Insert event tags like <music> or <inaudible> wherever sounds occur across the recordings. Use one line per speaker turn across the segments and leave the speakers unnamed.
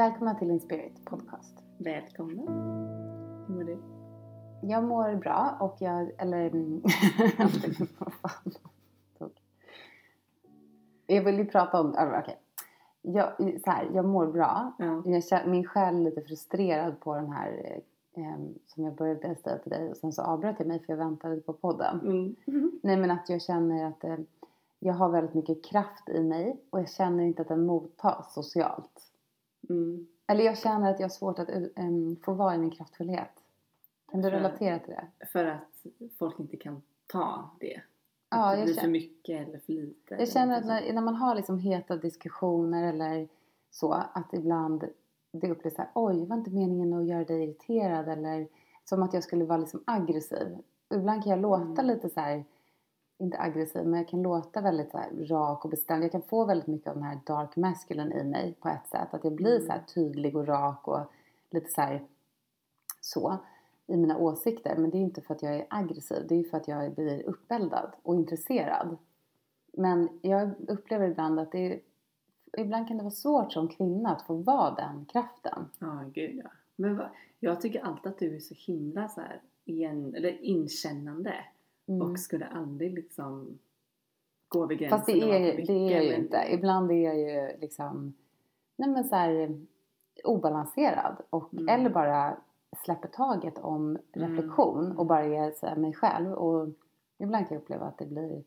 Välkomna till Inspirit podcast.
Välkomna. Hur mår du?
Jag mår bra och jag, eller... mm, vad <laughs> fan. Jag vill ju prata om, okej. Jag, så här, jag mår bra.
Ja.
Jag, känner- min själ är lite frustrerad på den här eh, som jag började säga till dig och sen så avbröt jag mig för jag väntade på podden.
Mm.
Nej men att jag känner att eh, jag har väldigt mycket kraft i mig och jag känner inte att den mottas socialt.
Mm.
Eller jag känner att jag har svårt att um, få vara i min kraftfullhet. Kan du
För-
relatera till det?
För att folk inte kan ta det.
Ja,
att det
jag
blir
känner-
för mycket eller för lite.
Jag känner att när, när man har liksom heta diskussioner eller så att ibland det upplevs så här, oj, var inte meningen att göra dig irriterad eller som att jag skulle vara liksom aggressiv. Ibland kan jag låta
Mm.
lite så här, inte aggressiv, men jag kan låta väldigt så rak och bestämd. Jag kan få väldigt mycket av den här dark masculine i mig på ett sätt. Att jag blir
Mm.
så här tydlig och rak och lite så här så i mina åsikter. Men det är inte för att jag är aggressiv. Det är för att jag blir uppeldad och intresserad. Men jag upplever ibland att det är, ibland kan det vara svårt som kvinna att få vara den kraften.
Ja, gud ja. Men va? jag tycker alltid att du är så himla så här igen, eller inkännande.
Mm.
Och skulle aldrig liksom gå över gränsen
Fast det är, det är jag ju
men-
inte. Ibland är jag ju liksom nej men så här, obalanserad. Och,
Mm.
Eller bara släpper taget om reflektion och bara är så här, mig själv. Och ibland kan jag uppleva att det blir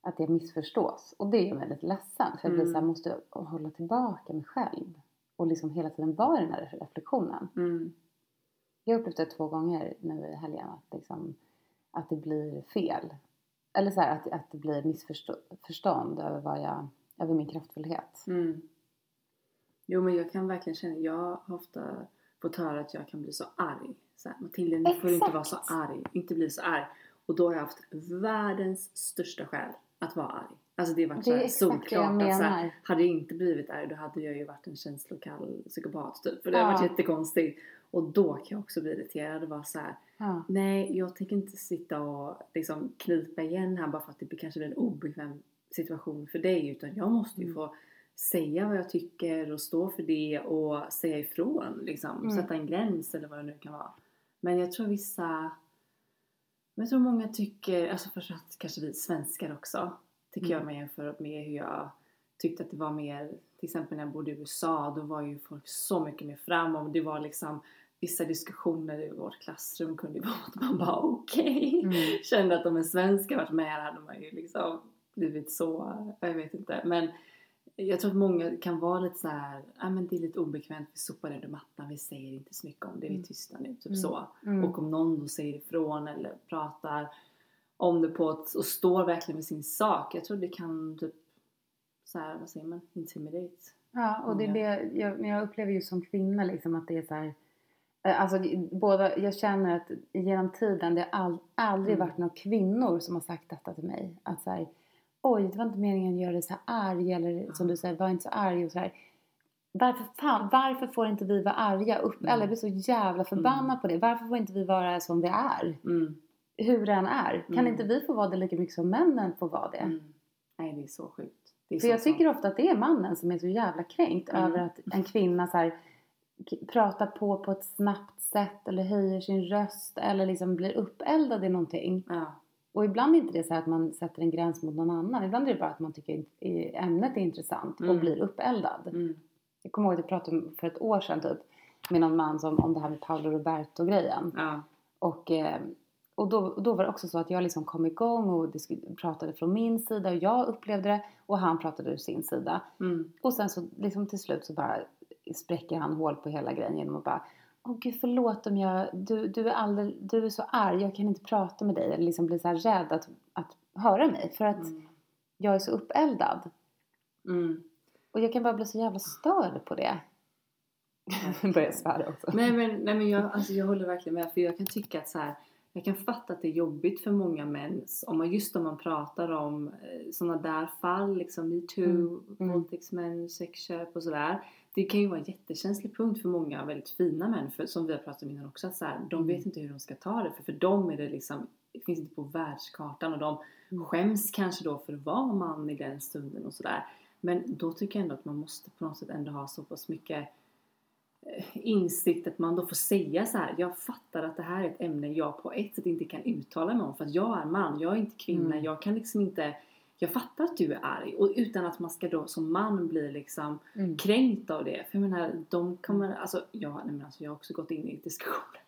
att jag missförstås. Och det gör mig lite ledsen. För jag blir
Mm.
så här, måste hålla tillbaka mig själv. Och liksom hela tiden vara i den här reflektionen.
Mm.
Jag har upplevt det två gånger nu i helgen att, liksom, att det blir fel. Eller så här, att, att det blir missförstånd över, vad jag, över min kraftfullhet.
Mm. Jo men jag kan verkligen känna, jag har ofta fått höra att jag kan bli så arg. Så här, Matilda nu får du inte vara så arg, inte bli så arg. Och då har jag haft världens största skäl att vara arg. Alltså det
är
så solklart att så här, hade jag inte blivit arg då hade jag ju varit en känslokall psykopat typ. För det har varit jättekonstigt. Och då kan jag också bli irriterad och vara så här.
Ja.
Nej, jag tänker inte sitta och liksom knipa igen här bara för att det kanske blir en obekväm situation för dig. Utan jag måste ju
Mm.
få säga vad jag tycker och stå för det och säga ifrån. Liksom.
Mm.
Sätta en gräns eller vad det nu kan vara. Men jag tror vissa... Men jag tror många tycker, alltså att kanske vi svenskar också. Tycker
Mm.
jag med jämför med hur jag tyckte att det var mer, till exempel när jag bodde i USA, då var ju folk så mycket mer framåt. Det var liksom vissa diskussioner i vårt klassrum kunde ju vara att man bara okej.
Mm.
Kände att om en svensk varit med här hade man ju liksom blivit så, jag vet inte. Men jag tror att många kan vara lite så här, ja men det är lite obekvämt, vi sopar under mattan, vi säger inte så mycket om det, vi är
Mm.
tysta nu, typ
Mm.
så.
Mm.
Och om någon då säger ifrån eller pratar om det på ett, och står verkligen med sin sak, jag tror det kan typ så här, vad säger man, intimidate.
Ja, och det är det jag, jag upplever ju som kvinna liksom att det är så här. Eh, Alltså båda, jag känner att genom tiden det har all, aldrig
Mm.
varit några kvinnor som har sagt detta till mig. Att så här, oj det var inte meningen att göra dig så här arg eller som
Ja.
du säger, var inte så arg och så här. Varför fan, varför får inte vi vara arga? Upp,
Mm.
Alla blir så jävla förbannade på det. Varför får inte vi vara som vi är?
Mm.
Hur det än är. Kan
Mm.
inte vi få vara det lika mycket som männen får vara det?
Mm. Nej det är så sjukt. Är
För
så
jag tycker ofta att det är mannen som är så jävla kränkt
Mm.
över att en kvinna så här, pratar på på ett snabbt sätt eller höjer sin röst eller liksom blir uppeldad i någonting.
Ja.
Och ibland är inte det så att man sätter en gräns mot någon annan. Ibland är det bara att man tycker ämnet är intressant och
Mm.
blir uppeldad.
Mm.
Jag kommer ihåg att jag pratade om för ett år sedan typ med någon man som, om det här med Paolo Roberto-grejen.
Ja.
Och, eh, och då, då var det också så att jag liksom kom igång och pratade från min sida och jag upplevde det och han pratade ur sin sida.
Mm.
Och sen så liksom till slut så bara spräcker han hål på hela grejen genom att bara Åh gud förlåt om jag, du, du, är alldeles, du är så arg, jag kan inte prata med dig. Eller liksom blir så här rädd att, att höra mig för att
Mm.
jag är så uppeldad.
Mm.
Och jag kan bara bli så jävla störd på det. Nu <laughs> börjar svära också.
Nej men, nej, men jag, alltså, jag håller verkligen med för jag kan tycka att så här, jag kan fatta att det är jobbigt för många män om man, just om man pratar om eh, sådana där fall, liksom metoo,
Mm, mm.
våldtäktsmän, sexköp och sådär. Det kan ju vara en jättekänslig punkt för många väldigt fina män, för, som vi har pratat om innan också, att så här, de
Mm.
vet inte hur de ska ta det för för dem är det liksom, det finns inte på världskartan och de
Mm.
skäms kanske då för att vara man i den stunden och sådär. Men då tycker jag ändå att man måste på något sätt ändå ha så pass mycket eh, insikt att man då får säga så här. Jag fattar att det här är ett ämne jag på ett sätt inte kan uttala mig om för att jag är man, jag är inte kvinna,
Mm.
jag kan liksom inte jag fattar att du är arg och utan att man ska då som man bli liksom
Mm.
kränkt av det. För jag menar, de kommer, alltså jag, nej men alltså, jag har också gått in i diskussioner.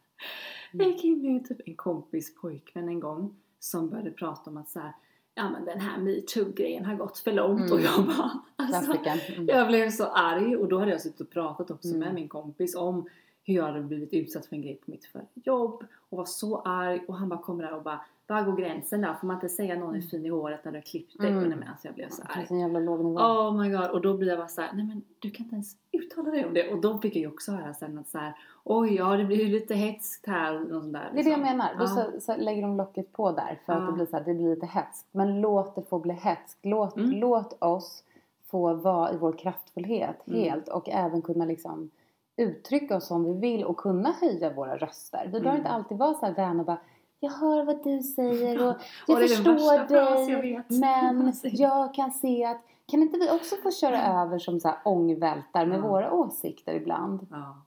Mm.
Jag gick in i typ en kompis pojkvän en gång som började prata om att så här, ja men den här metoo-grejen har gått för långt
Mm.
och jag bara, alltså.
Mm.
jag blev så arg och då hade jag suttit och pratat också
Mm.
med min kompis om hur jag hade blivit utsatt för en grej på mitt jobb och var så arg och han bara kommer där och bara var går gränsen där? Får man inte säga någon är fin i håret när du har klippt dig?
Mm.
Men alltså jag blev så
Det
arg.
är så jävla låg nivå.
Oh my god. Och då blir jag bara såhär, nej men du kan inte ens uttala dig om det. Och då fick jag ju också höra sen att såhär, oj ja det blir ju lite hetskt här. och sånt där,
Det är det jag
liksom.
menar. Då
Ja.
så, så lägger de locket på där för att
Ja.
det blir så här, det blir lite hetskt. Men låt det få bli hetskt. Låt,
Mm.
låt oss få vara i vår kraftfullhet
Mm.
helt och även kunna liksom uttrycka oss som vi vill och kunna höja våra röster. Vi behöver
Mm.
inte alltid vara så här vän och bara jag hör vad du säger och <laughs> jag
Och
förstår
jag
dig
vet.
men <laughs> jag kan se att kan inte vi också få köra över som så här ångvältar med
Ja.
våra åsikter ibland?
Ja.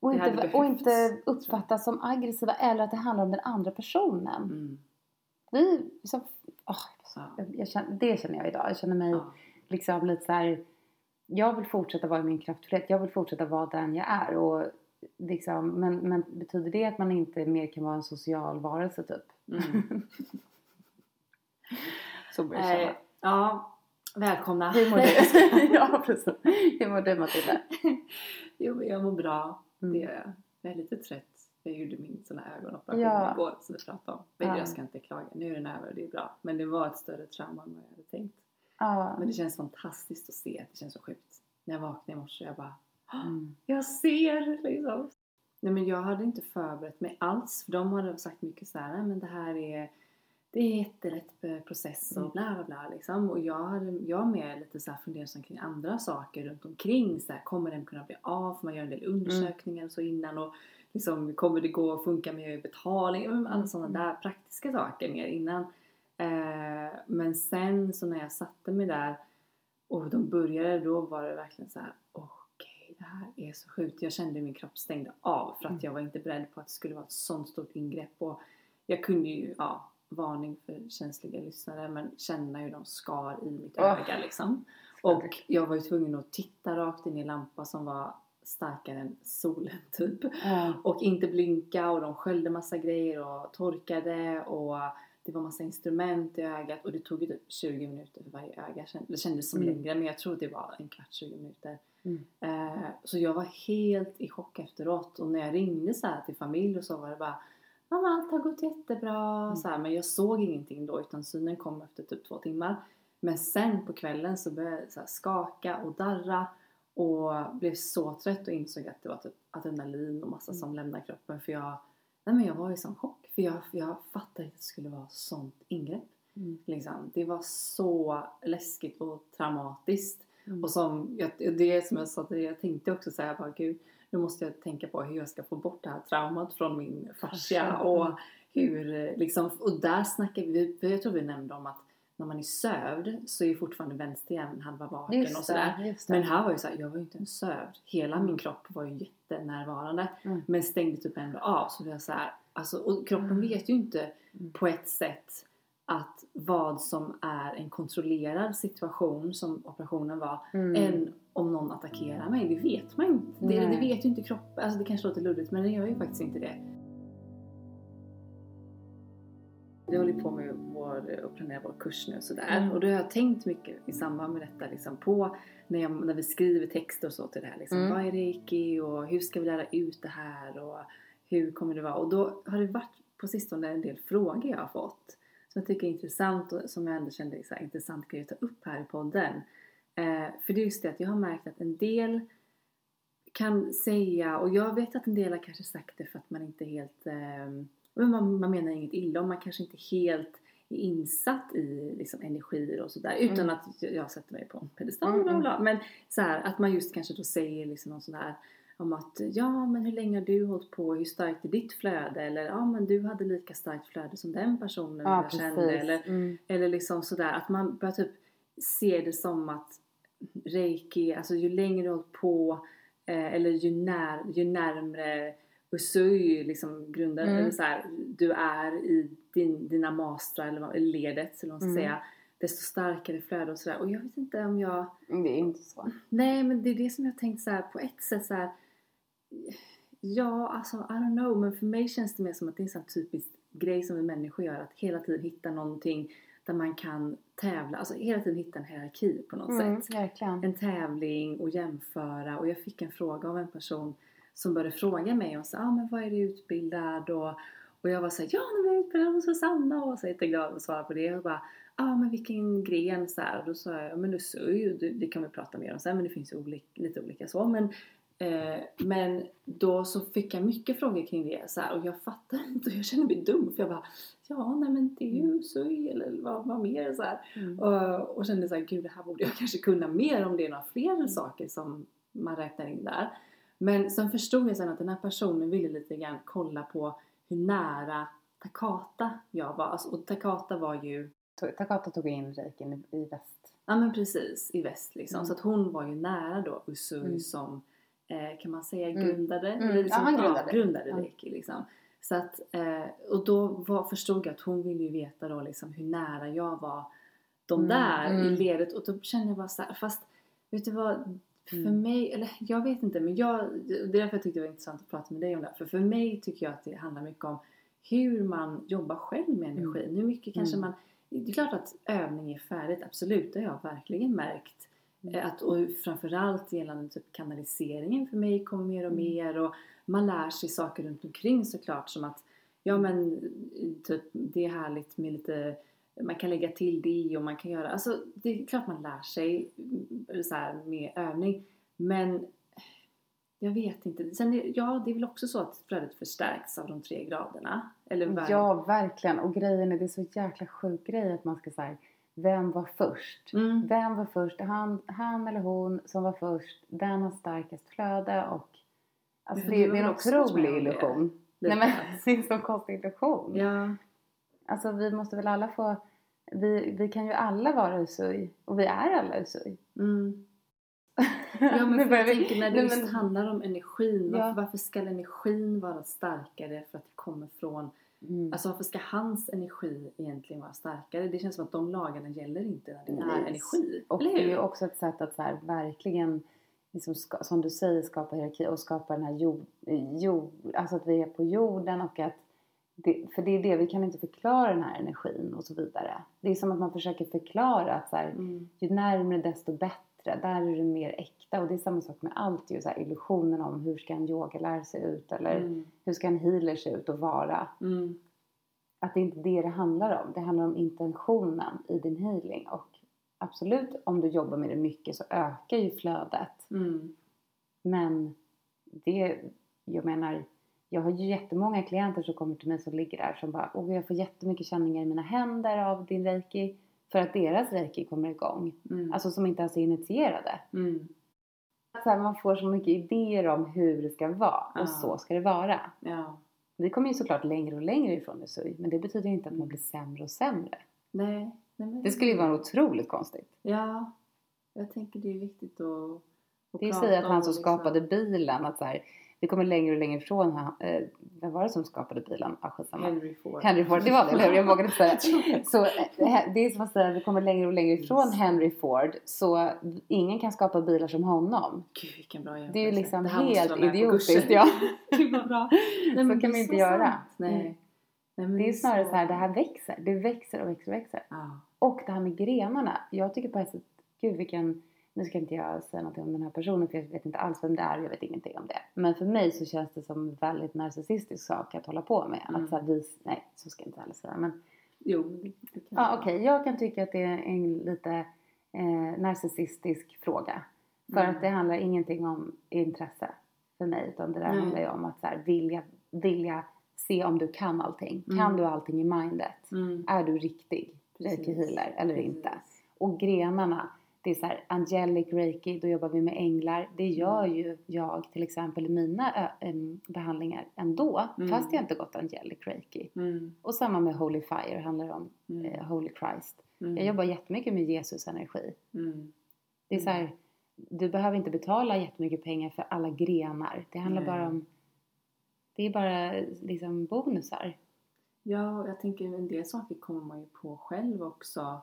Och inte, och inte uppfattas som aggressiva eller att det handlar om den andra personen.
Mm.
Vi, liksom, åh,
Ja.
jag, jag känner, det känner jag idag. Jag känner mig
Ja.
liksom lite så här. Jag vill fortsätta vara i min kraftfullhet. Jag vill fortsätta vara den jag är. Och liksom, men, men betyder det att man inte mer kan vara en social varelse typ?
Mm. <laughs>
Så börjar jag
Eh,
känna.
ja, välkomna.
Hur mår du? <laughs> ja precis. Hur mår du Matilda?
jo, men jag mår bra.
Mm.
Det gör jag. Jag är lite trött. Jag gjorde min sån här ögonoperation
Ja.
igår som vi pratade om. Men
Ja.
jag ska inte klaga. Nu är den över och det är bra. Men det var ett större trauma än vad jag hade tänkt.
Ja.
Men det känns fantastiskt att se. Det känns så sjukt. När jag vaknade i morse jag bara
Mm.
Jag ser liksom. Nej men jag hade inte förberett mig alls. För de hade sagt mycket så här, "Nej, men det här är det är jätterätt process och
Mm.
bla bla bla liksom. Och jag hade, jag med lite så här fundersam kring andra saker runt omkring. Så här, kommer den kunna bli av? Får man göra en del undersökningar och så innan? Och liksom, kommer det gå att funka med betalning? Mm, Alla sådana
Mm.
där praktiska saker mer innan. Eh, men sen så när jag satte mig där och de började då var det verkligen så här okej det så sjukt. Jag kände min kropp stängde av för att
Mm.
jag var inte beredd på att det skulle vara ett sånt stort ingrepp och jag kunde ju, ja, varning för känsliga lyssnare men känna hur de skar i mitt
Åh.
öga liksom. Och jag var ju tvungen att titta rakt in i en lampa som var starkare än solen <laughs> typ.
Ja.
Och inte blinka och de sköljde massa grejer och torkade och det var massa instrument i ögat och det tog ju typ 20 minuter för varje öga. Det kändes som
Mm.
längre men jag tror det var en kvart, 20 minuter.
Mm.
Eh, så jag var helt i chock efteråt och när jag ringde så till familj och så var det bara Mamma allt har gått jättebra
Mm.
så här, men jag såg ingenting då utan synen kom efter typ två timmar. Men sen på kvällen så började jag skaka och darra och blev så trött och insåg att det var typ adrenalin och massa
Mm.
som lämnade kroppen för jag Nej men jag var i sån chock för jag, jag fattade att det skulle vara sånt ingrepp.
Mm.
Liksom. Det var så läskigt och traumatiskt.
Mm.
Och som, jag, det som jag sa till jag tänkte också så här, bara, gud, nu måste jag tänka på hur jag ska få bort det här traumat från min fascia och hur, liksom, och där snackar vi, jag tror vi nämnde om att när man är sövd så är ju fortfarande vänsterhjärnan halva vaken och
Just
sådär.
just det.
Men här var ju så här, jag var ju inte ens sövd. Hela
Mm.
min kropp var ju jättenärvarande.
Mm.
Men stängde typ ändå av. Så det var så här, alltså, och kroppen
Mm.
vet ju inte
Mm.
på ett sätt att vad som är en kontrollerad situation som operationen var
Mm.
än om någon attackerar mig. Det vet man inte. Det, det vet ju inte kroppen. Alltså det kanske låter luddigt men det gör ju faktiskt inte det. Vi håller på med vår, och planerar vår kurs nu sådär.
Mm.
Och då har jag tänkt mycket i samband med detta liksom på när, jag, när vi skriver texter och så till det här. Liksom,
Mm.
Vad är reiki och hur ska vi lära ut det här och hur kommer det vara? Och då har det varit på sistone en del frågor jag har fått som jag tycker är intressant och som jag ändå kände är intressant grej att ta upp här i podden. Eh, för det är just det att jag har märkt att en del kan säga, och jag vet att en del har kanske sagt det för att man inte helt, eh, man, man menar inget illa och man kanske inte helt är insatt i liksom, energier och sådär utan
Mm.
att jag, sätter mig på en pedestal
Mm,
bla, bla,
mm.
men så här, att man just kanske då säger liksom någon sån här om att ja men hur länge har du hållit på, hur starkt är ditt flöde eller ja men du hade lika starkt flöde som den personen
Ja,
jag kände
precis.
eller
Mm.
eller liksom sådär att man börjar typ se det som att reiki, alltså ju längre du har hållit på eh, eller ju, när, ju närmre Usui liksom grundare,
Mm.
eller så här, du är i din, dina mastrar eller ledet eller vad man ska
Mm.
säga desto starkare flöde och sådär och jag vet inte om jag
Det är inte så.
Nej, men det är det som jag tänkt så här på ett sätt så här. Ja, alltså I don't know, men för mig känns det mer som att det är en sån typisk grej som vi människor gör. Att hela tiden hitta någonting där man kan tävla, alltså hela tiden hitta en hierarki på något
Mm,
sätt.
verkligen.
En tävling och jämföra. Och jag fick en fråga av en person som började fråga mig och sa, ah, men vad är du utbildad? Och, och jag var så här, ja, är jag utbildad hos Susanna och så jätteglad att svara på det. Och bara, ja ah, men vilken gren så här. Och då sa jag, ja men du sa ju, det, kan vi prata mer om sen men det finns ju olika, lite olika så. Men, men då så fick jag mycket frågor kring det så här, och jag fattar <laughs> inte och jag känner mig dum för jag bara, ja nej men det är ju SUI eller vad, vad mer så här.
Mm.
Och, och kände så här, gud det här borde jag kanske kunna mer om det är några fler saker som man räknar in där. Men sen förstod jag sen att den här personen ville lite grann kolla på hur nära Takata jag var. Alltså, och Takata var ju,
Takata tog in reikin i, i väst.
ja men precis, i väst liksom.
Mm.
Så att hon var ju nära då Usui
Mm.
som, eh, kan man säga,
Mm.
grundade?
Mm.
Eller liksom,
Ja, han grundade.
grundade
Ja.
Reiki liksom. Så att, eh, och då var, förstod jag att hon ville ju veta då liksom hur nära jag var de
Mm,
där i
mm.
ledet och då kände jag bara så här, fast vet du vad, för
Mm.
mig, eller jag vet inte men jag, det är därför jag tyckte det var intressant att prata med dig om det. För för mig tycker jag att det handlar mycket om hur man jobbar själv med energin. Hur mycket kanske
Mm.
man, det är klart att övning är färdigt, absolut, det har jag verkligen märkt. Eh, Att, och framförallt gällande typ kanaliseringen för mig kommer mer och
Mm.
mer och man lär sig saker runt omkring såklart som att ja men typ det är härligt med lite man kan lägga till det och man kan göra, alltså det är klart man lär sig mm, så här, med övning men jag vet inte. Sen är, ja, det är väl också så att flödet förstärks av de tre graderna. Eller vad-
Ja, verkligen. Och grejen är, det är så jäkla sjuk grej att man ska säga vem var först?
Mm.
Vem var först? Han, han eller hon som var först, den har starkast flöde och alltså det, det är en otrolig illusion. Nej men <laughs> det är en sån konstig illusion.
Ja.
Alltså vi måste väl alla få, vi, vi kan ju alla vara usui och vi är alla usui.
Mm. <laughs> Ja men för jag
vi-
tänker när det
Nej,
just
men-
handlar om energin. Varför,
Ja.
varför ska energin vara starkare för att det kommer från
Mm.
Alltså varför ska hans energi egentligen vara starkare? Det känns som att de lagarna gäller inte när det är
Nej.
energi.
Och det är ju också ett sätt att så här, verkligen, liksom, ska, som du säger, skapa hierarki och skapa den här jord, jord, alltså att vi är på jorden och att det, för det är det, vi kan inte förklara den här energin och så vidare. Det är som att man försöker förklara att så här,
Mm.
ju närmare desto bättre, där är det mer äkta. Och det är samma sak med allt ju, så här, illusionen om hur ska en yogalärare se ut eller
Mm.
hur ska en healer se ut och vara.
Mm.
Att det är inte det det handlar om. Det handlar om intentionen i din healing. Och absolut, om du jobbar med det mycket så ökar ju flödet.
Mm.
Men det, jag menar, jag har ju jättemånga klienter som kommer till mig som ligger där som bara, åh jag får jättemycket känningar i mina händer av din reiki. För att deras reiki kommer igång.
Mm.
Alltså som inte ens är initierade.
mm.
Så här, man får så mycket idéer om hur det ska vara.
Ja.
Och så ska det vara.
Ja.
Vi kommer ju såklart längre och längre ifrån Usui. Men det betyder ju inte att man
Mm.
blir sämre och sämre.
Nej. Nej men...
Det skulle ju vara otroligt konstigt.
Ja. Jag tänker det är viktigt att, att
Det är ju
prata
säga att han
om
som
liksom-
skapade bilen, att så här, vi kommer längre och längre ifrån, han, eh, vem var det som skapade bilen? Ah, skitsamma.
Henry Ford.
Henry Ford, det var det, eller hur? Jag vågade inte säga. Så eh, det är som att säga vi kommer längre och längre ifrån Henry Ford, så ingen kan skapa bilar som honom.
Gud vilken bra jämförelse.
Det är ju liksom helt idiotiskt. Ja. <laughs>
Gud vad bra. Nej,
Så
men
kan
är
inte göra.
sant. Nej.
Mm.
Nej,
Det är
så-
snarare så här, det här växer. Det växer och växer och växer.
Ja.
Och det här med grenarna. Jag tycker på ett sätt, gud vilken, nu ska inte jag säga något om den här personen för jag vet inte alls vem det är, jag vet ingenting om det. Men för mig så känns det som en väldigt narcissistisk sak att hålla på med.
Mm.
Att så här, vis, nej så ska jag inte heller säga men
Jo, det, kan
ja
vara.
okej, jag kan tycka att det är en lite eh, narcissistisk fråga. För
Mm.
att det handlar ingenting om intresse för mig utan det där
Nej.
handlar ju om att så här, vilja, vilja se om du kan allting. Kan
Mm.
du allting i mindet?
Mm.
Är du riktig
Precis.
healer eller
Precis.
inte? Och grenarna, det är så här angelic reiki, då jobbar vi med änglar. Det gör
Mm.
ju jag till exempel i mina behandlingar ändå,
Mm.
fast jag inte gått angelic reiki.
Mm.
Och samma med Holy Fire, handlar om
Mm.
eh, Holy Christ.
Mm.
Jag jobbar jättemycket med Jesus energi.
Mm.
Det är så här, du behöver inte betala jättemycket pengar för alla grenar. Det handlar bara om, det är bara liksom bonusar.
Ja, jag tänker en del saker kommer man ju på själv också.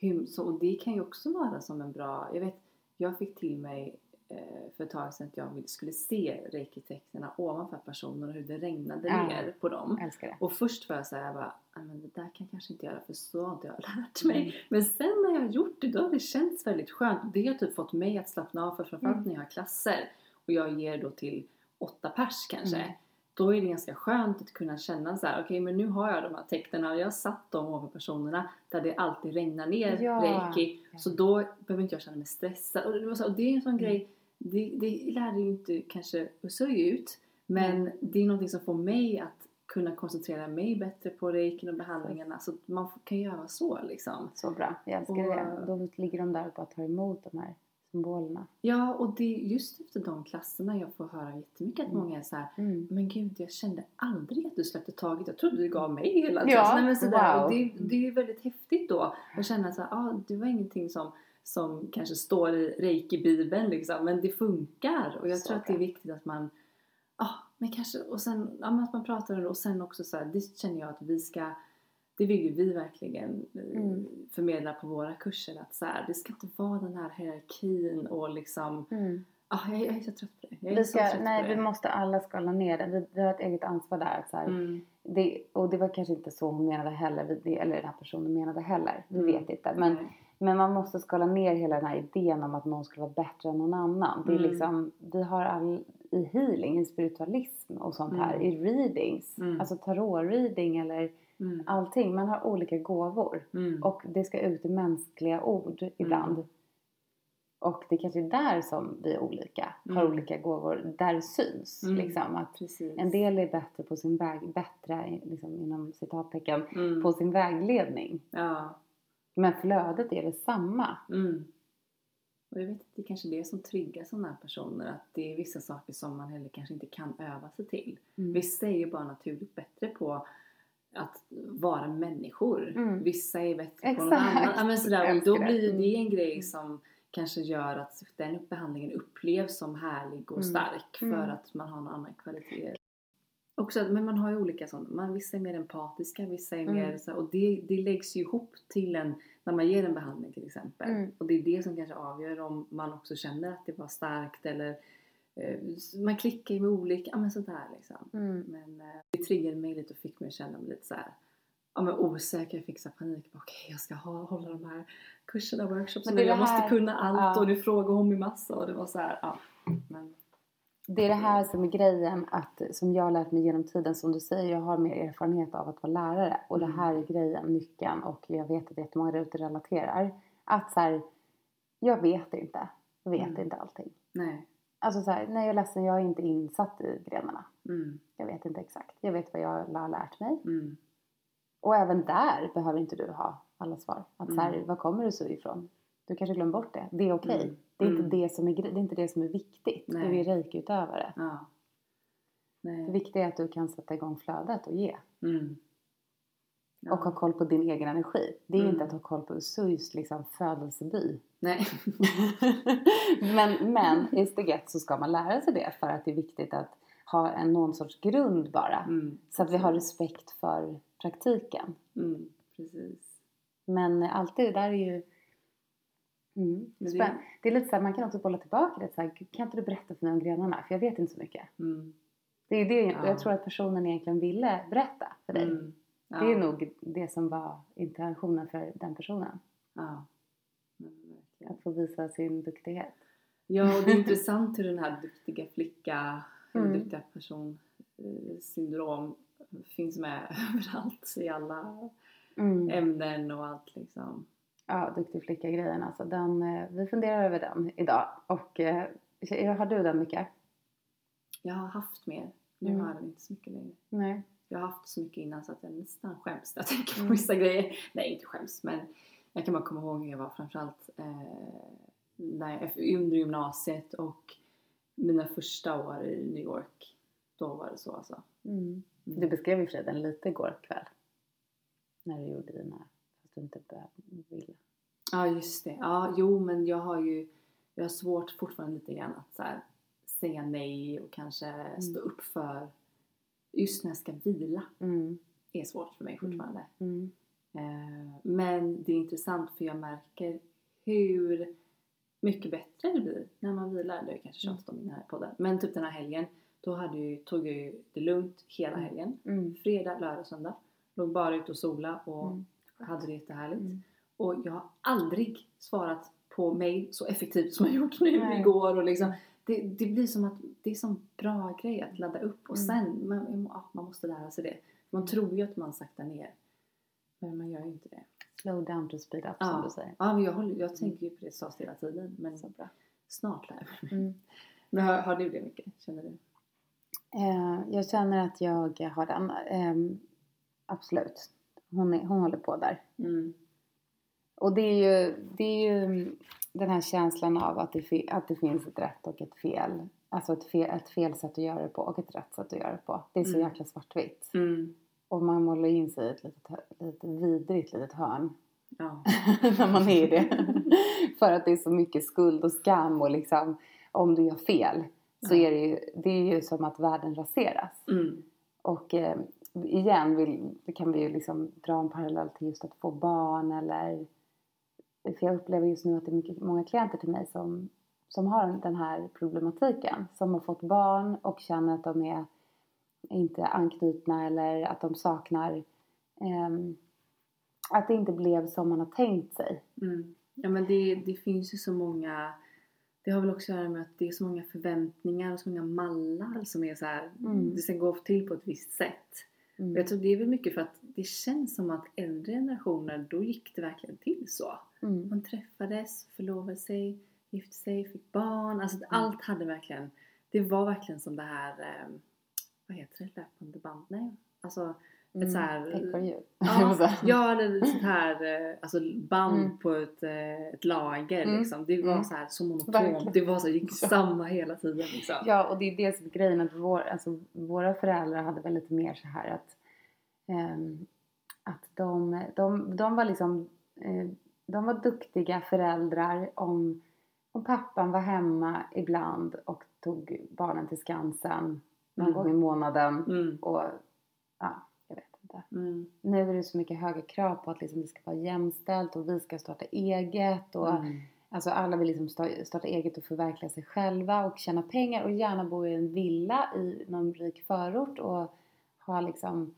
Hur, så, och det kan ju också vara som en bra... Jag vet, jag fick till mig eh, för ett tag sedan att jag skulle se reikitecknen ovanför personer och hur det regnade
Ja.
ner på dem.
Älskar det.
Och först var jag såhär, bara, "Nej, men det där kan jag kanske inte göra för så har inte jag <laughs> lärt mig.
Mm.
Men sen när jag har gjort det, då har det känts väldigt skönt. Det har typ fått mig att slappna av, för framförallt
Mm.
när jag har klasser och jag ger då till åtta pers kanske.
Mm.
Då är det ganska skönt att kunna känna så här: okej men nu har jag de här tecknen och jag har satt dem ovanför personerna där det alltid regnar ner
Ja.
reiki. Så då behöver inte jag känna mig stressad. Och det, är en sån
Mm.
grej, det, det lärde ju inte kanske Usui ut. Men det är någonting som får mig att kunna koncentrera mig bättre på reikin och behandlingarna. Så att man kan göra så liksom.
Så bra. Jag älskar
Och-
det. Då ligger de där och bara tar emot de här symbolerna.
Ja, och det är just efter de klasserna jag får höra jättemycket att
Mm.
många är så här.
Mm.
Men gud, jag kände aldrig att du släppte taget. Jag trodde du gav mig hela
Ja,
tiden. Nej, men sådär.
wow.
Och det, det är ju väldigt häftigt då att känna så här, ah, det var ingenting som, som kanske står i reiki-bibeln liksom, men det funkar. Och jag
Så
tror att det är viktigt att man, ah, men kanske, och sen, ja, att man pratar om det och sen också så här, det känner jag att vi ska det vill ju vi verkligen eh,
Mm.
förmedla på våra kurser att så här, det ska inte vara den här hierarkin och liksom
Mm.
ah, jag, jag är så trött på det. Jag
Vi ska,
trött
nej, vi måste alla skala ner det. Vi, vi har ett eget ansvar där. Så
Mm.
det, och det var kanske inte så hon menade heller. det- Eller den här personen menade heller. Vi
Mm.
vet inte. Men, men man måste skala ner hela den här idén om att någon skulle vara bättre än någon annan. Det är
Mm.
liksom, vi har all, i healing, i spiritualism och sånt här.
Mm.
I readings. Alltså tarot-reading eller
Mm.
allting. Man har olika gåvor.
Mm.
Och det ska ut i mänskliga ord ibland. Och det kanske är där som vi är olika. Har
Mm.
olika gåvor. Där syns.
Mm.
Liksom, att
Precis.
en del är bättre på sin väg, bättre liksom, inom citattecken,
mm.
på sin vägledning.
Ja.
Men flödet är detsamma.
Mm. Och jag vet att det är kanske är det som triggar sådana här personer. Att det är vissa saker som man heller kanske inte kan öva sig till.
Mm.
Vissa är ju bara naturligt bättre på att vara människor.
Mm.
Vissa är bättre på något
Exakt.
annat. Ja, men sådär. Och
Älskar
då blir
Mm.
det en grej
Mm.
som kanske gör att den behandlingen upplevs som härlig och
Mm.
stark för
Mm.
att man har någon annan kvalitet. Också, men man har ju olika sådana. Man, vissa är mer empatiska, vissa är
Mm.
mer så, och det, det läggs ju ihop till en när man ger en behandling till exempel.
Mm.
Och det är det som kanske avgör om man också känner att det var starkt eller man klickar ju med olika, ja men sådär liksom.
Mm.
Men eh, det triggade mig lite och fick mig att känna mig lite så här, ja men osäker, jag fick så panik. Okej jag ska ha, hålla de här kurserna, workshops
Men
nu,
det är
jag måste kunna allt
ja.
och nu frågar hon mig massa och det var så här, ja. Men,
Det är det här som är grejen, att, som jag har lärt mig genom tiden. Som du säger, jag har mer erfarenhet av att vara lärare. Och det
Mm.
här är grejen, nyckeln. Och jag vet att jättemånga där ute relaterar. Att så här, jag vet inte. Jag vet
Mm.
inte allting.
nej.
Alltså så här, nej jag är ledsen, jag är inte insatt i grenarna.
Mm,
Jag vet inte exakt. Jag vet vad jag har lärt mig.
mm,
Och även där behöver inte du ha alla svar. Att så här,
Mm.
var kommer du så ifrån? Du kanske glömmer bort det. Det är okej.
Mm.
Det, är inte
Mm.
det, som är, det är inte det som är viktigt.
Nej.
Du är reiki-utövare.
ja.
Det viktiga är att du kan sätta igång flödet och ge.
Mm. Ja.
Och ha koll på din egen energi. Det är
Mm.
inte att ha koll på Usuis liksom, födelseby.
Nej. <laughs>
men, men <laughs> i steg ett så ska man lära sig det för att det är viktigt att ha en, någon sorts grund bara.
Mm.
Så att vi har respekt för praktiken.
Mm. Precis.
Men alltid det där är ju mm,
Men det-
det är lite så här, man kan också bolla tillbaka det så här, kan inte du berätta för mig om grenarna? För jag vet inte så mycket.
Mm.
Det är det
Ja.
jag tror att personen egentligen ville berätta för dig.
Mm.
Det är nog det som var intentionen för den personen.
Ja.
Att få visa sin duktighet.
Ja, och det är intressant hur den här duktiga flicka, <laughs>
Mm.
duktiga person eh, syndrom finns med <laughs> överallt i alla
Mm.
ämnen och allt liksom.
Ja, duktig flicka-grejen alltså. Den, eh, vi funderar över den idag. Och eh, har du den mycket?
Jag har haft mer, nu
Mm.
har jag den inte så mycket längre.
Nej.
Jag har haft så mycket innan så att jag nästan skäms när jag tänker på
Mm.
vissa grejer. Nej, inte skäms, men jag kan bara komma ihåg hur jag var framförallt eh, när jag, under gymnasiet och mina första år i New York. Då var det så alltså.
Mm.
Mm.
Du beskrev ju för den lite igår kväll. När du gjorde dina, fast du inte ville.
Ja, just det. Ja, jo, men jag har ju... jag har svårt fortfarande lite grann att så här, säga nej och kanske stå upp för just när jag ska vila
Mm.
är svårt för mig fortfarande.
Mm.
Eh, men det är intressant för jag märker hur mycket bättre det blir när man vilar. Det har jag kanske tjatat om i den här podden. Men typ den här helgen, då hade ju, tog jag ju det lugnt hela
Mm.
helgen.
Mm.
Fredag, lördag, söndag. Låg bara ute och sola och
Mm.
hade det jättehärligt.
Mm.
Och jag har aldrig svarat på mail så effektivt som jag gjort nu
Nej.
igår. Och liksom, det, det blir som att det är som bra grej att ladda upp och
Mm.
sen, man, ja, man måste lära sig det. Man tror ju att man saktar ner. Men man gör ju inte det.
Slow down to speed up
Ja.
som du säger.
Ja, men jag, håller, jag tänker ju på det sas hela tiden. Men
Så bra.
snart lär jag mig.
Mm. <laughs>
Men har, har du det mycket? Känner du?
Eh, jag känner att jag har den. Eh, absolut. Hon, är, hon håller på där.
Mm.
Och det är ju, det är ju den här känslan av att det, att det finns ett rätt och ett fel. Alltså ett fel, ett fel sätt att göra det på och ett rätt sätt att göra det på. Det är så
Mm.
jäkla svartvitt.
Mm.
Och man målar in sig i ett litet, litet vidrigt litet hörn.
Ja. <laughs>
när man är i det. <laughs> För att det är så mycket skuld och skam och liksom om du gör fel så är det ju, det är ju som att världen raseras.
Mm.
Och eh, igen vill, kan vi ju liksom dra en parallell till just att få barn eller för jag upplever just nu att det är mycket, många klienter till mig som, som har den här problematiken. Som har fått barn och känner att de är inte anknutna eller att de saknar ehm, att det inte blev som man har tänkt sig.
Mm. Ja men det, det finns ju så många Det har väl också att göra med att det är så många förväntningar och så många mallar som är så här.
Mm.
Det ska gå till på ett visst sätt.
Mm.
Och jag tror det är väl mycket för att det känns som att äldre generationer, då gick det verkligen till så.
Mm.
Man träffades, förlovade sig, gifte sig, fick barn. Alltså allt hade verkligen, det var verkligen som det här, eh, vad heter det, löpande band? Nej, alltså ett så här... Ja, <laughs> ja eller sånt här eh, alltså band
Mm.
på ett, eh, ett lager
Mm.
liksom. Det var
Mm.
så här så monotont. Det var så, gick samma hela tiden liksom.
Ja, och det är det som är grejen att vår, alltså, våra föräldrar hade väl lite mer så här att, ehm, att de, de, de var liksom eh, de var duktiga föräldrar om, om pappan var hemma ibland och tog barnen till Skansen någon
Mm.
gång i månaden
Mm.
och ja, jag vet inte.
Mm.
Nu är det så mycket höga krav på att liksom det ska vara jämställt och vi ska starta eget och
Mm.
Alltså alla vill liksom sta- starta eget och förverkliga sig själva och tjäna pengar och gärna bo i en villa i någon rik förort och ha liksom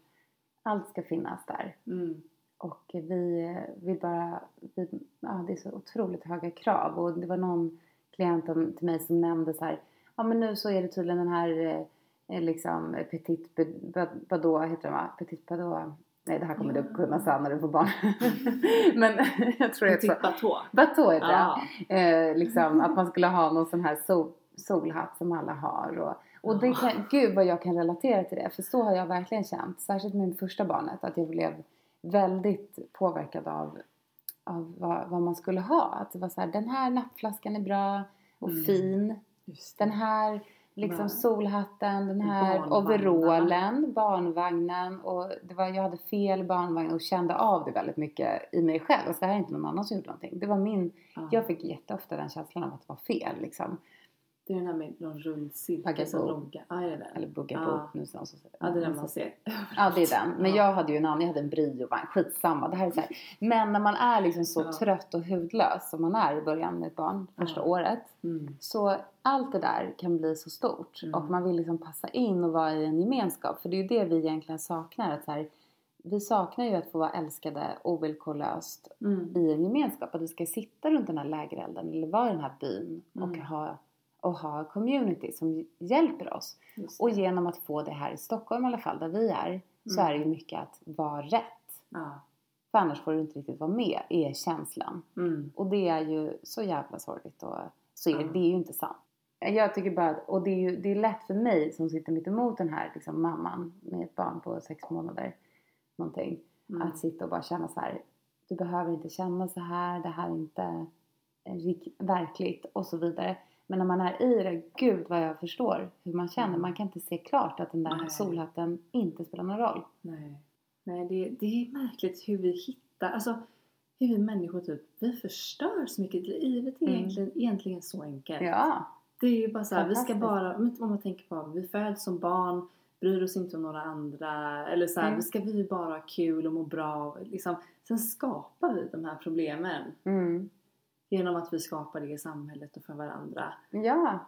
allt ska finnas där.
Mm.
Och vi vill bara, vi, ja det är så otroligt höga krav och det var någon klient till mig som nämnde så här, ja men nu så är det tydligen den här eh, liksom Petit Bad- Bardot heter den va? Petit Bardot. Nej det här kommer du kunna sen när du får barn. <laughs> men <laughs> jag tror det är så.
Batå.
Bateau heter det.
Ja.
Eh, liksom att man skulle ha någon sån här sol, solhatt som alla har. Och, och det kan, gud vad jag kan relatera till det. För så har jag verkligen känt. Särskilt med första barnet. Att jag blev väldigt påverkad av, av vad, vad man skulle ha. Att det var så här, den här nappflaskan är bra och
Mm.
fin. Den här liksom
Bra.
solhatten, den här
Barnvagnarna.
overallen, barnvagnen och det var, jag hade fel barnvagn och kände av det väldigt mycket i mig själv. Alltså det här är inte någon annan som gjorde någonting. Det var min,
Ja.
jag fick jätteofta den känslan av att det var fel liksom.
Det är den här med någon rund cirkel som logga. Ja, är det den?
Eller bugga på någonstans. och så-
Ja, det är den
alltså-
man ser.
Ja, det är den. Men
Ja.
jag hade ju en annan, jag hade en briovagn, skitsamma. Det här är så här. Men när man är liksom så
Ja.
trött och hudlös som man är i början med ett barn, första
Ja.
året.
Mm.
Så allt det där kan bli så stort
Mm.
och man vill liksom passa in och vara i en gemenskap. För det är ju det vi egentligen saknar. Att så här, vi saknar ju att få vara älskade ovillkorlöst
Mm.
i en gemenskap. Att vi ska sitta runt den här lägerelden eller vara i den här byn och,
Mm.
ha, och ha community som hjälper oss. Och genom att få det här i Stockholm i alla fall, där vi är, så
Mm.
är det ju mycket att vara rätt.
Ja.
För annars får du inte riktigt vara med, är känslan.
Mm.
Och det är ju så jävla sorgligt och så är det,
Ja.
det är ju inte sant. Jag tycker bara att, och det är ju det är lätt för mig som sitter mitt emot den här liksom, mamman med ett barn på sex månader någonting.
Mm.
Att sitta och bara känna så här, du behöver inte känna så här, det här är inte verkligt och så vidare. Men när man är i det, gud vad jag förstår hur man känner.
Mm.
Man kan inte se klart att den där
Nej.
solhatten inte spelar någon roll.
Nej, Nej det, det är märkligt hur vi hittar, alltså hur vi människor typ, vi förstör så mycket. Livet är
Mm.
egentligen, egentligen så enkelt.
Ja.
Det är ju bara så här, vi ska bara, om man tänker på, vi föds som barn, bryr oss inte om några andra. Eller så här,
Mm.
vi ska vi bara ha kul och må bra. Liksom. Sen skapar vi de här problemen
Mm.
Genom att vi skapar det i samhället och för varandra.
Ja.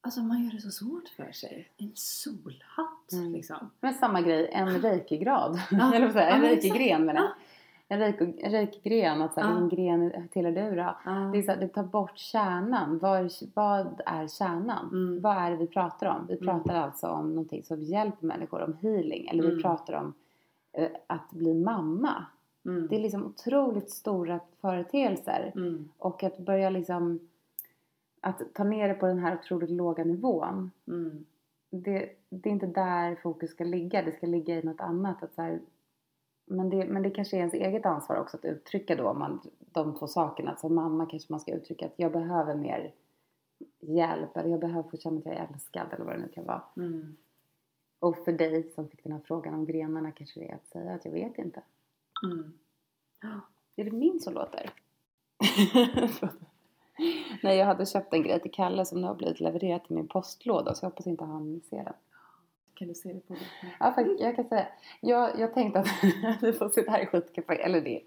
Alltså man gör det så svårt för sig. En solhatt
Mm.
liksom.
Men samma grej, en reikigrad.
Ja. <laughs>
Eller
Ja,
En
men
reikigren menar jag. En reiki- en reikigren, att så här,
Ja.
vilken gren tillhör du då?
Ja.
Det, är så här, det tar bort kärnan. Vad är, vad är kärnan?
Mm.
Vad är det vi pratar om? Vi
Mm.
pratar alltså om någonting som hjälper människor, om healing. Eller vi
Mm.
pratar om eh, att bli mamma.
Mm.
Det är liksom otroligt stora företeelser.
Mm.
Och att börja liksom att ta ner det på den här otroligt låga nivån.
Mm.
Det, det är inte där fokus ska ligga. Det ska ligga i något annat. Att så här, men, det, men det kanske är ens eget ansvar också att uttrycka då man, de två sakerna. Som mamma kanske man ska uttrycka att jag behöver mer hjälp. Eller jag behöver få känna att jag är älskad. Eller vad det nu kan vara.
Mm.
Och för dig som fick den här frågan om grenarna kanske det är att säga att jag vet inte.
Mm.
Är det min som låter? <laughs> Nej, jag hade köpt en grej till Kalle som nu har blivit levererad till min postlåda så jag hoppas inte han ser den.
Kan du se det på det?
Ja, faktiskt, jag kan säga. Jag, jag tänkte att <laughs> vi får sitta här i skitkafé, eller det.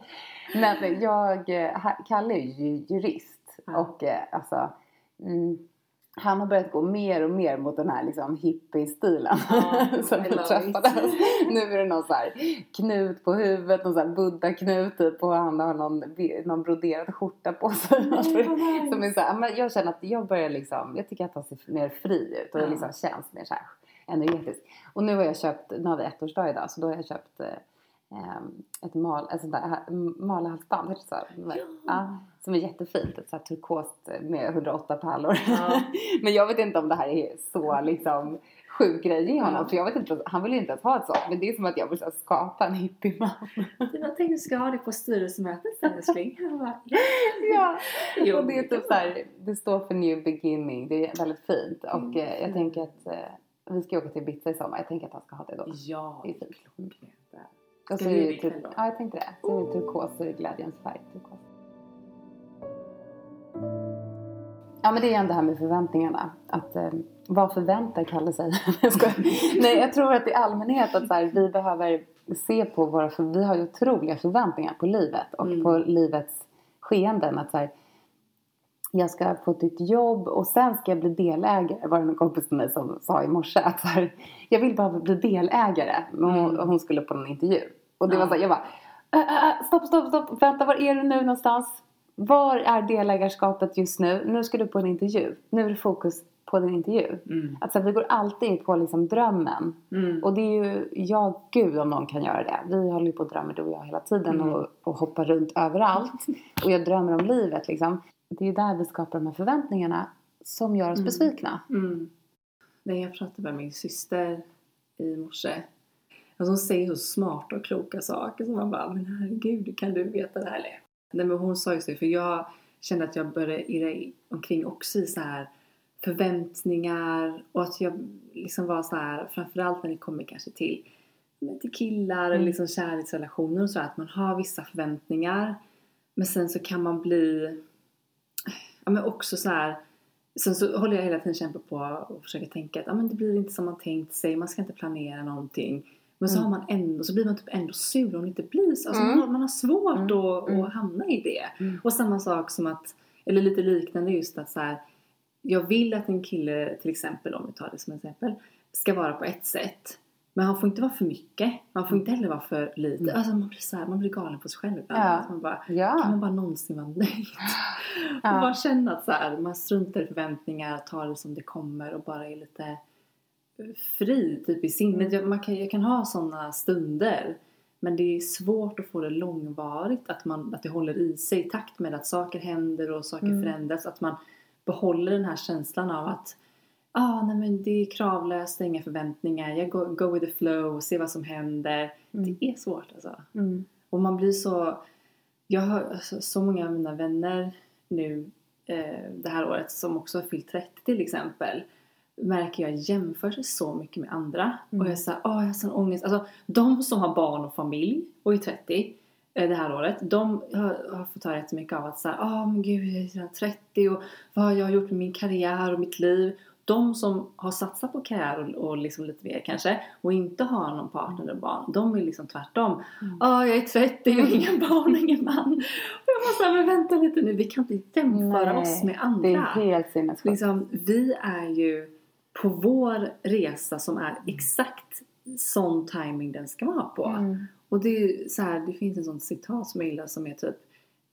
Men jag, eh, Kalle är ju jurist och eh, alltså mm, han har börjat gå mer och mer mot den här liksom hippie-stilen
Ja, <laughs>
som vi träffades. Nu är det någon så här knut på huvudet, någon så här buddha-knut typ och han har någon, någon broderad skjorta på sig. Som är så här, men jag känner att jag börjar liksom, jag tycker att han ser mer fri ut och det liksom känns mer så här energetiskt. Och nu har jag köpt, nu har vi ettårsdag idag så då har jag köpt eh, ehm, ett mal, ett sånt där ha- malahalsband, heter det så?
Ja.
Ja, som är jättefint, ett så här turkost med 108 pärlor.
Ja. <laughs>
Men jag vet inte om det här är så liksom sjuk grej i honom.
Ja.
För jag vet inte, han vill ju inte ens ha ett sånt. Men det är som att jag vill här skapa en hippieman.
Jag tänkte att du ska ha det på styrelsemötet sen älskling. <laughs>
Ja.
Jo,
och det är typ så här, det står för new beginning. Det är väldigt fint. Och
Mm.
eh, jag tänker att eh, vi ska åka till Ibiza i sommar. Jag tänker att han ska ha det då.
Ja,
Det är fint.
klockrent.
Och
Ska
så
du
är
det
det
ikväll
typ, ja, jag tänkte det. Så är det turkos, det glädjens färg. Turkos. Ja men det är igen det här med förväntningarna. Att, eh, vad förväntar Kalle sig? <laughs> jag. Nej jag tror att i allmänhet att så här, vi behöver se på våra, för vi har ju otroliga förväntningar på livet och
Mm.
på livets skeenden. Att så här, jag ska få ett nytt jobb och sen ska jag bli delägare. Var det en kompis till mig som sa i morse att så här, jag vill bara bli delägare. Men hon,
Mm.
hon skulle på en intervju. Och det
Ja.
var så här, jag bara, "Äh, äh, stopp, stopp, stopp, vänta, var är du nu någonstans? Var är delägarskapet just nu? Nu ska du på en intervju. Nu är det fokus på din intervju.
Mm.
Alltså vi går alltid på liksom drömmen.
Mm.
Och det är ju, ja gud om någon kan göra det. Vi håller ju på och drömmer du och jag hela tiden
Mm.
och, och hoppar runt överallt. <laughs> Och jag drömmer om livet liksom. Det är ju där vi skapar de här förväntningarna som gör oss
Mm.
besvikna.
Mm. Nej, jag pratade med min syster i morse. Alltså hon säger så smarta och kloka saker som man bara, men herregud, kan du veta det här? Eller? Nej, men hon sa ju så, för jag kände att jag började irra omkring också i så här förväntningar och att jag liksom var så här, framförallt när det kommer kanske till, till killar eller
Mm.
liksom kärleksrelationer och så, att man har vissa förväntningar men sen så kan man bli, ja men också så här Sen så håller jag hela tiden kämpa på och försöker tänka att ah, men det blir inte som man tänkt sig, man ska inte planera någonting. Men så
Mm.
har man ändå, så blir man typ ändå sur om det inte blir så. Alltså
Mm.
man, har, man har svårt
Mm.
Att,
Mm.
att hamna i det.
Mm.
Och samma sak som att, eller lite liknande just att så här, jag vill att en kille till exempel, om vi tar det som exempel, ska vara på ett sätt. Men han får inte vara för mycket. Han får inte heller vara för lite.
Mm.
Alltså man blir så här, man blir galen på sig själv.
Ja.
Alltså man bara, kan
Ja.
man bara någonsin vara nöjd?
Ja. <laughs>
Och bara känna att så här, man struntar i förväntningar, tar det som det kommer och bara är lite fri typ i sinnet.
Mm.
Jag, man kan, jag kan ha sådana stunder men det är svårt att få det långvarigt, att, man, att det håller i sig i takt med att saker händer och saker
Mm.
förändras. Att man behåller den här känslan av att ah, nej men det är kravlöst, inga förväntningar, jag go, go with the flow, se vad som händer.
Mm.
Det är svårt alltså.
Mm.
Och man blir så... Jag har alltså, så många av mina vänner nu eh, det här året som också har fyllt 30 till exempel märker jag jämför sig så mycket med andra.
Mm.
Och jag är såhär, åh jag har sån ångest. Alltså de som har barn och familj och är 30 eh, det här året, de har, har fått höra jättemycket av att såhär, ah men gud jag är redan 30 och vad har jag gjort med min karriär och mitt liv? De som har satsat på karriär och, och liksom lite mer kanske och inte har någon partner eller barn, de vill liksom tvärtom.
Mm.
Ah jag är 30 och inga barn och ingen man. Och jag måste säga, men vänta lite nu, vi kan inte jämföra
Nej,
oss med andra.
Det är helt sinnessjukt.
Liksom, vi är ju på vår resa som är exakt sån timing den ska vara på.
Mm.
Och det är så här, det finns en sån citat som jag gillar som är typ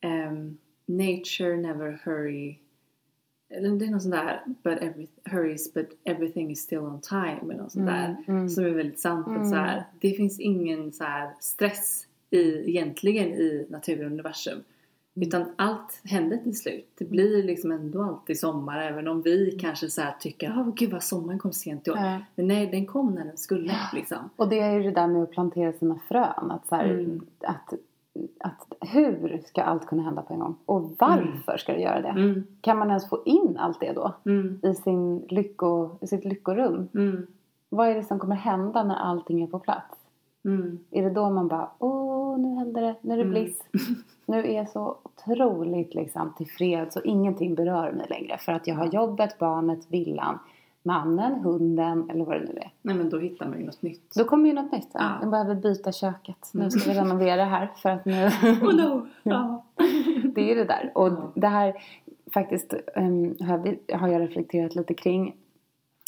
ehm, Nature never hurry eller det är något sånt där but every, hurries but everything is still on time eller något sånt där.
Mm, mm.
Som är väldigt sant. Att
Mm.
så här, det finns ingen så här stress i, egentligen i naturen och universum.
Mm.
Utan allt händer till slut. Det blir liksom ändå alltid sommar även om vi kanske så tycker åh gud vad sommaren kom sent i år.
Ja.
Men nej, den kom när den skulle liksom.
Och det är ju det där med att plantera sina frön. Att, så här,
Mm.
att, att hur ska allt kunna hända på en gång? Och varför ska det göra det?
Mm,
Kan man ens få in allt det då?
mm,
I, sin lycko, i sitt lyckorum?
mm,
Vad är det som kommer hända när allting är på plats?
mm.
Är det då man bara, åh nu händer det, nu är det
Mm.
bliss. <laughs> Nu är jag så otroligt liksom tillfreds och ingenting berör mig längre. För att jag har jobbet, barnet, villan, mannen, hunden eller vad det nu är.
Nej men då hittar man ju något nytt.
Då kommer ju något nytt.
Ja.
Jag behöver byta köket. Nu ska vi
Mm.
renovera här för att nu... <laughs>
Oh no! <laughs> Ja.
det är det där. Och
Ja.
det här faktiskt um, har, vi, har jag reflekterat lite kring.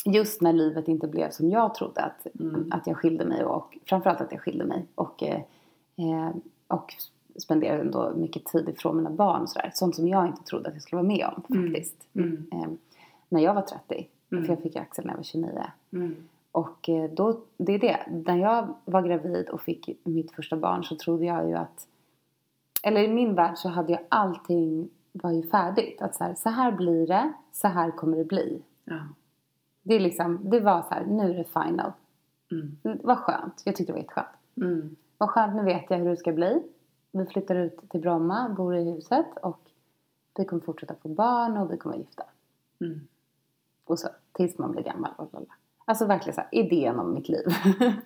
Just när livet inte blev som jag trodde att,
Mm.
att jag skilde mig och framförallt att jag skilde mig och, eh, eh, och spenderade ändå mycket tid ifrån mina barn och sådär. Sånt som jag inte trodde att jag skulle vara med om
Mm.
faktiskt.
Mm.
Eh, när jag var 30.
Mm.
För jag fick Axel när jag var 29.
Mm.
Och eh, då, det är det. När jag var gravid och fick mitt första barn så trodde jag ju att... Eller i min värld så hade jag allting var ju färdigt. Att så här, så här blir det, så här kommer det bli.
Ja.
Det, är liksom, det var så här, nu är det final.
Mm.
Var skönt. Jag tyckte det var jätteskönt.
Mm.
Vad skönt, nu vet jag hur det ska bli. Vi flyttar ut till Bromma, bor i huset och vi kommer fortsätta få barn och vi kommer gifta.
Mm.
Och så, tills man blir gammal. Lala. Alltså verkligen så här, idén om mitt liv.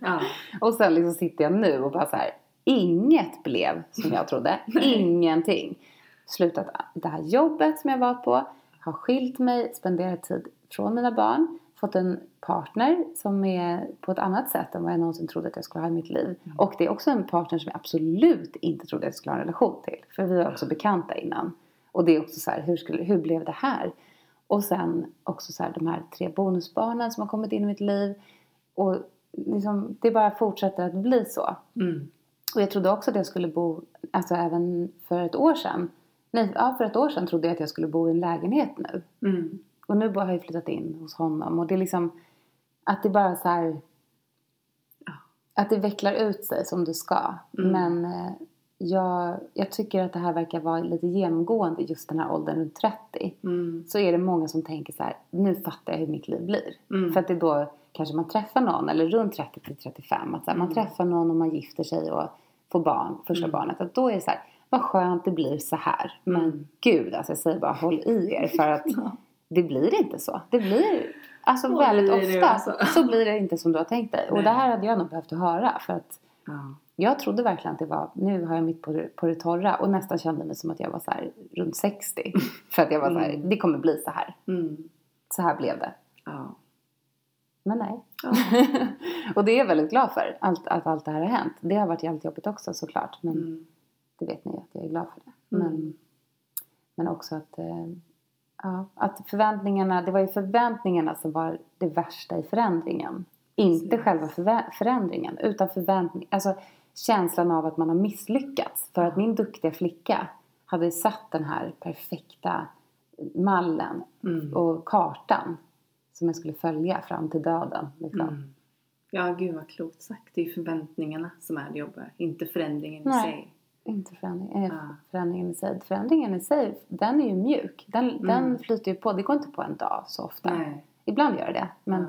Ja. <laughs>
Och sen liksom sitter jag nu och bara så här. Inget blev som jag trodde. <laughs> Ingenting. Slutat det här jobbet som jag var på. Har skilt mig, spenderat tid från mina barn. Fått en partner som är på ett annat sätt än vad jag någonsin trodde att jag skulle ha i mitt liv. Och det är också en partner som jag absolut inte trodde att jag skulle ha en relation till. För vi var också bekanta innan. Och det är också så här, hur, skulle, hur blev det här? Och sen också så här, de här tre bonusbarnen som har kommit in i mitt liv. Och liksom, det bara fortsätter att bli så.
Mm.
Och jag trodde också att jag skulle bo, alltså även för ett år sedan. Nej, ja, för ett år sedan trodde jag att jag skulle bo i en lägenhet nu.
Mm.
Och nu har jag flyttat in hos honom. Och det är liksom, att det bara så här, att det vecklar ut sig som det ska.
Mm.
Men eh, jag, jag tycker att det här verkar vara lite genomgående just den här åldern runt 30.
Mm.
Så är det många som tänker så här, nu fattar jag hur mitt liv blir.
Mm.
För att det är då kanske man träffar någon, eller runt 30 till 35. Att så här, Man
Mm.
träffar någon och man gifter sig och får barn, första
Mm.
barnet. Att då är det så här, vad skönt det blir så här. Men
Mm.
gud, alltså jag säger bara håll i er. För att. <laughs> det blir inte så. Det blir, alltså
Håll
väldigt ofta
alltså. <laughs>
så blir det inte som du har tänkt dig. Och
Nej.
det här hade jag nog behövt höra. För att
Ja.
jag trodde verkligen att det var, nu har jag mitt på, det- på det torra. Och nästan kände mig som att jag var så här runt 60. <laughs> För att jag var så här,
Mm.
det kommer bli så här.
Mm.
Så här blev det.
Ja.
Men nej.
Ja. <laughs>
och det är jag väldigt glad för. Allt, att allt det här har hänt. Det har varit jävligt jobbigt också såklart. Men
Mm.
det vet ni att jag är glad för det.
Mm.
Men, men också att, eh, ja, att förväntningarna, det var ju förväntningarna som var det värsta i förändringen. Inte
Precis.
själva förvä- förändringen utan förväntning, alltså känslan av att man har misslyckats. För att min duktiga flicka hade satt den här perfekta mallen
Mm.
och kartan som jag skulle följa fram till döden. Liksom.
Mm. Ja, gud vad klokt sagt. Det är ju förväntningarna som är det jobbiga, inte förändringen i
Nej.
sig.
Inte förändring, eh,
Ja.
förändringen i sig. Förändringen i sig, den är ju mjuk. Den,
Mm.
den flyter ju på. Det går inte på en dag så ofta.
Nej.
Ibland gör det. Men
Ja.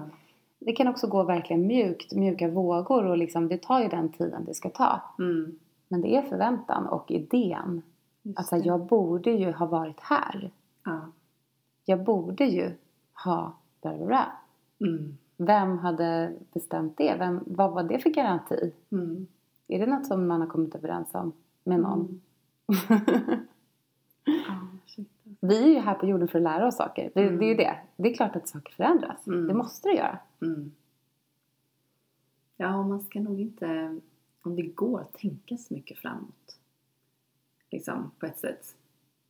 det kan också gå verkligen mjukt, mjuka vågor och liksom, det tar ju den tiden det ska ta.
Mm.
Men det är förväntan och idén.
Just
Alltså
det.
jag borde ju ha varit här.
Ja.
Jag borde ju ha bla bla bla.
Mm.
Vem hade bestämt det? Vem, vad var det för garanti?
Mm.
Är det något som man har kommit överens om? Med någon.
Mm. <laughs> Shit.
Vi är ju här på jorden för att lära oss saker. Det,
Mm.
det är ju det. Det är klart att saker förändras.
Mm.
Det måste det göra.
Mm. Ja, man ska nog inte, om det går, tänka så mycket framåt. Liksom, på ett sätt.